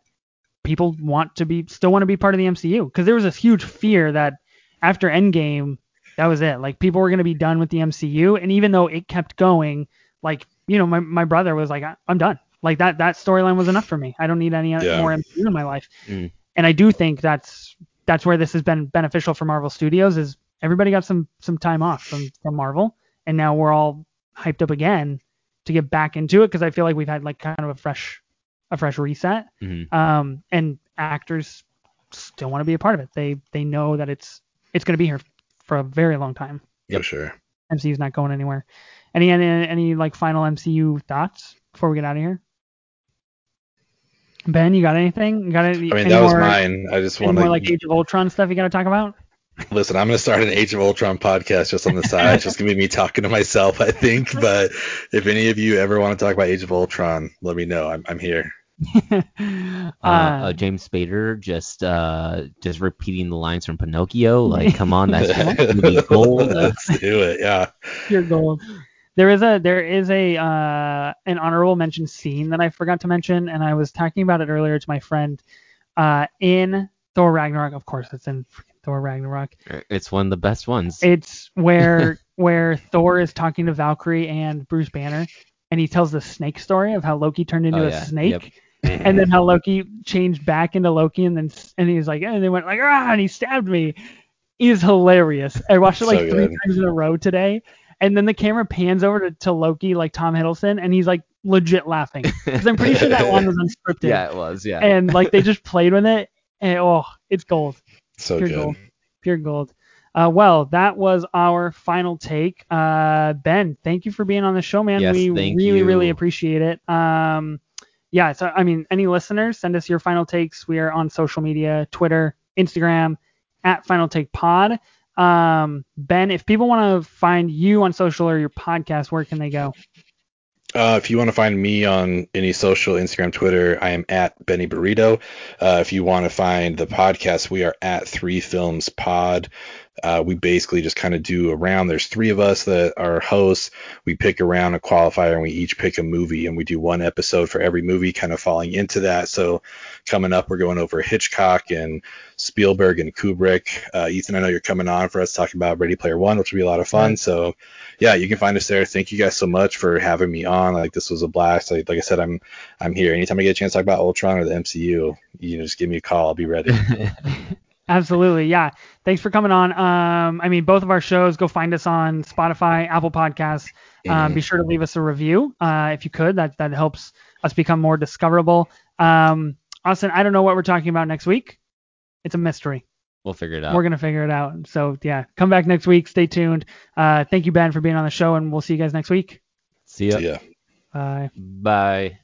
people want to be, still want to be part of the MCU, because there was this huge fear that after Endgame, that was it. Like people were going to be done with the MCU, and even though it kept going, like you know, my my brother was like, "I- I'm done. Like that that storyline was enough for me. I don't need any Yeah. more MCU in my life. Mm. And I do think that's that's where this has been beneficial for Marvel Studios is everybody got some some time off from from Marvel, and now we're all hyped up again to get back into it because I feel like we've had like kind of a fresh a fresh reset. Mhm. Um, and actors still want to be a part of it. They they know that it's it's going to be here for a very long time. Yeah, sure. MCU's not going anywhere. Any any any like final MCU thoughts before we get out of here? Ben, you got anything? You got any? I mean, any that was more, mine. I just Any want more like Age of Ultron stuff you got to talk about? listen. I'm gonna start an Age of Ultron podcast just on the side. it's just gonna be me talking to myself, I think. But if any of you ever want to talk about Age of Ultron, let me know. I'm, I'm here. Uh, uh, James Spader just uh just repeating the lines from Pinocchio. Like, come on, that's gonna be gold. Let's do it. Yeah. Pure gold. There is a there is a uh, an honorable mention scene that I forgot to mention, and I was talking about it earlier to my friend. Uh, in Thor Ragnarok, of course, it's in Thor Ragnarok. It's one of the best ones. It's where where Thor is talking to Valkyrie and Bruce Banner, and he tells the snake story of how Loki turned into Oh, a yeah. snake, and then how Loki changed back into Loki, and then and he's like, and they went like, ah, and he stabbed me. Is hilarious. I watched it like So three good. times in a row today, and then the camera pans over to, to Loki, like Tom Hiddleston, and he's like legit laughing because I'm pretty sure that one was unscripted. yeah, it was. Yeah. And like they just played with it, and oh, it's gold So pure good. gold. Pure gold. Uh, well, that was our final take. Uh, ben, thank you for being on the show, man. Yes, we thank really, really appreciate it. Um, yeah, so I mean, any listeners, send us your final takes. We are on social media, Twitter, Instagram, at Final Take Pod. Um, ben, if people want to find you on social or your podcast, where can they go? Uh, if you want to find me on any social, Instagram, Twitter, I am at Benny Burrito. Uh, if you want to find the podcast, we are at Three Films Pod. Uh, we basically just kind of do a round. There's three of us that are hosts. We pick around a qualifier, and we each pick a movie, and we do one episode for every movie, kind of falling into that. So coming up, we're going over Hitchcock and Spielberg and Kubrick. Uh, Ethan, I know you're coming on for us talking about Ready Player One, which will be a lot of fun. So yeah, you can find us there. Thank you guys so much for having me on. Like this was a blast. Like, like I said, I'm I'm here. Anytime I get a chance to talk about Ultron or the MCU, you know, just give me a call. I'll be ready. Absolutely, yeah. Thanks for coming on. Um, I mean, both of our shows, go find us on Spotify, Apple Podcasts. Um, Mhm. be sure to leave us a review uh, if you could. That that helps us become more discoverable. Um, Austin, I don't know what we're talking about next week. It's a mystery. We'll figure it out. We're gonna figure it out. So yeah, come back next week. Stay tuned. Uh, thank you, Ben, for being on the show, and we'll see you guys next week. See ya. So, yeah. Bye. Bye.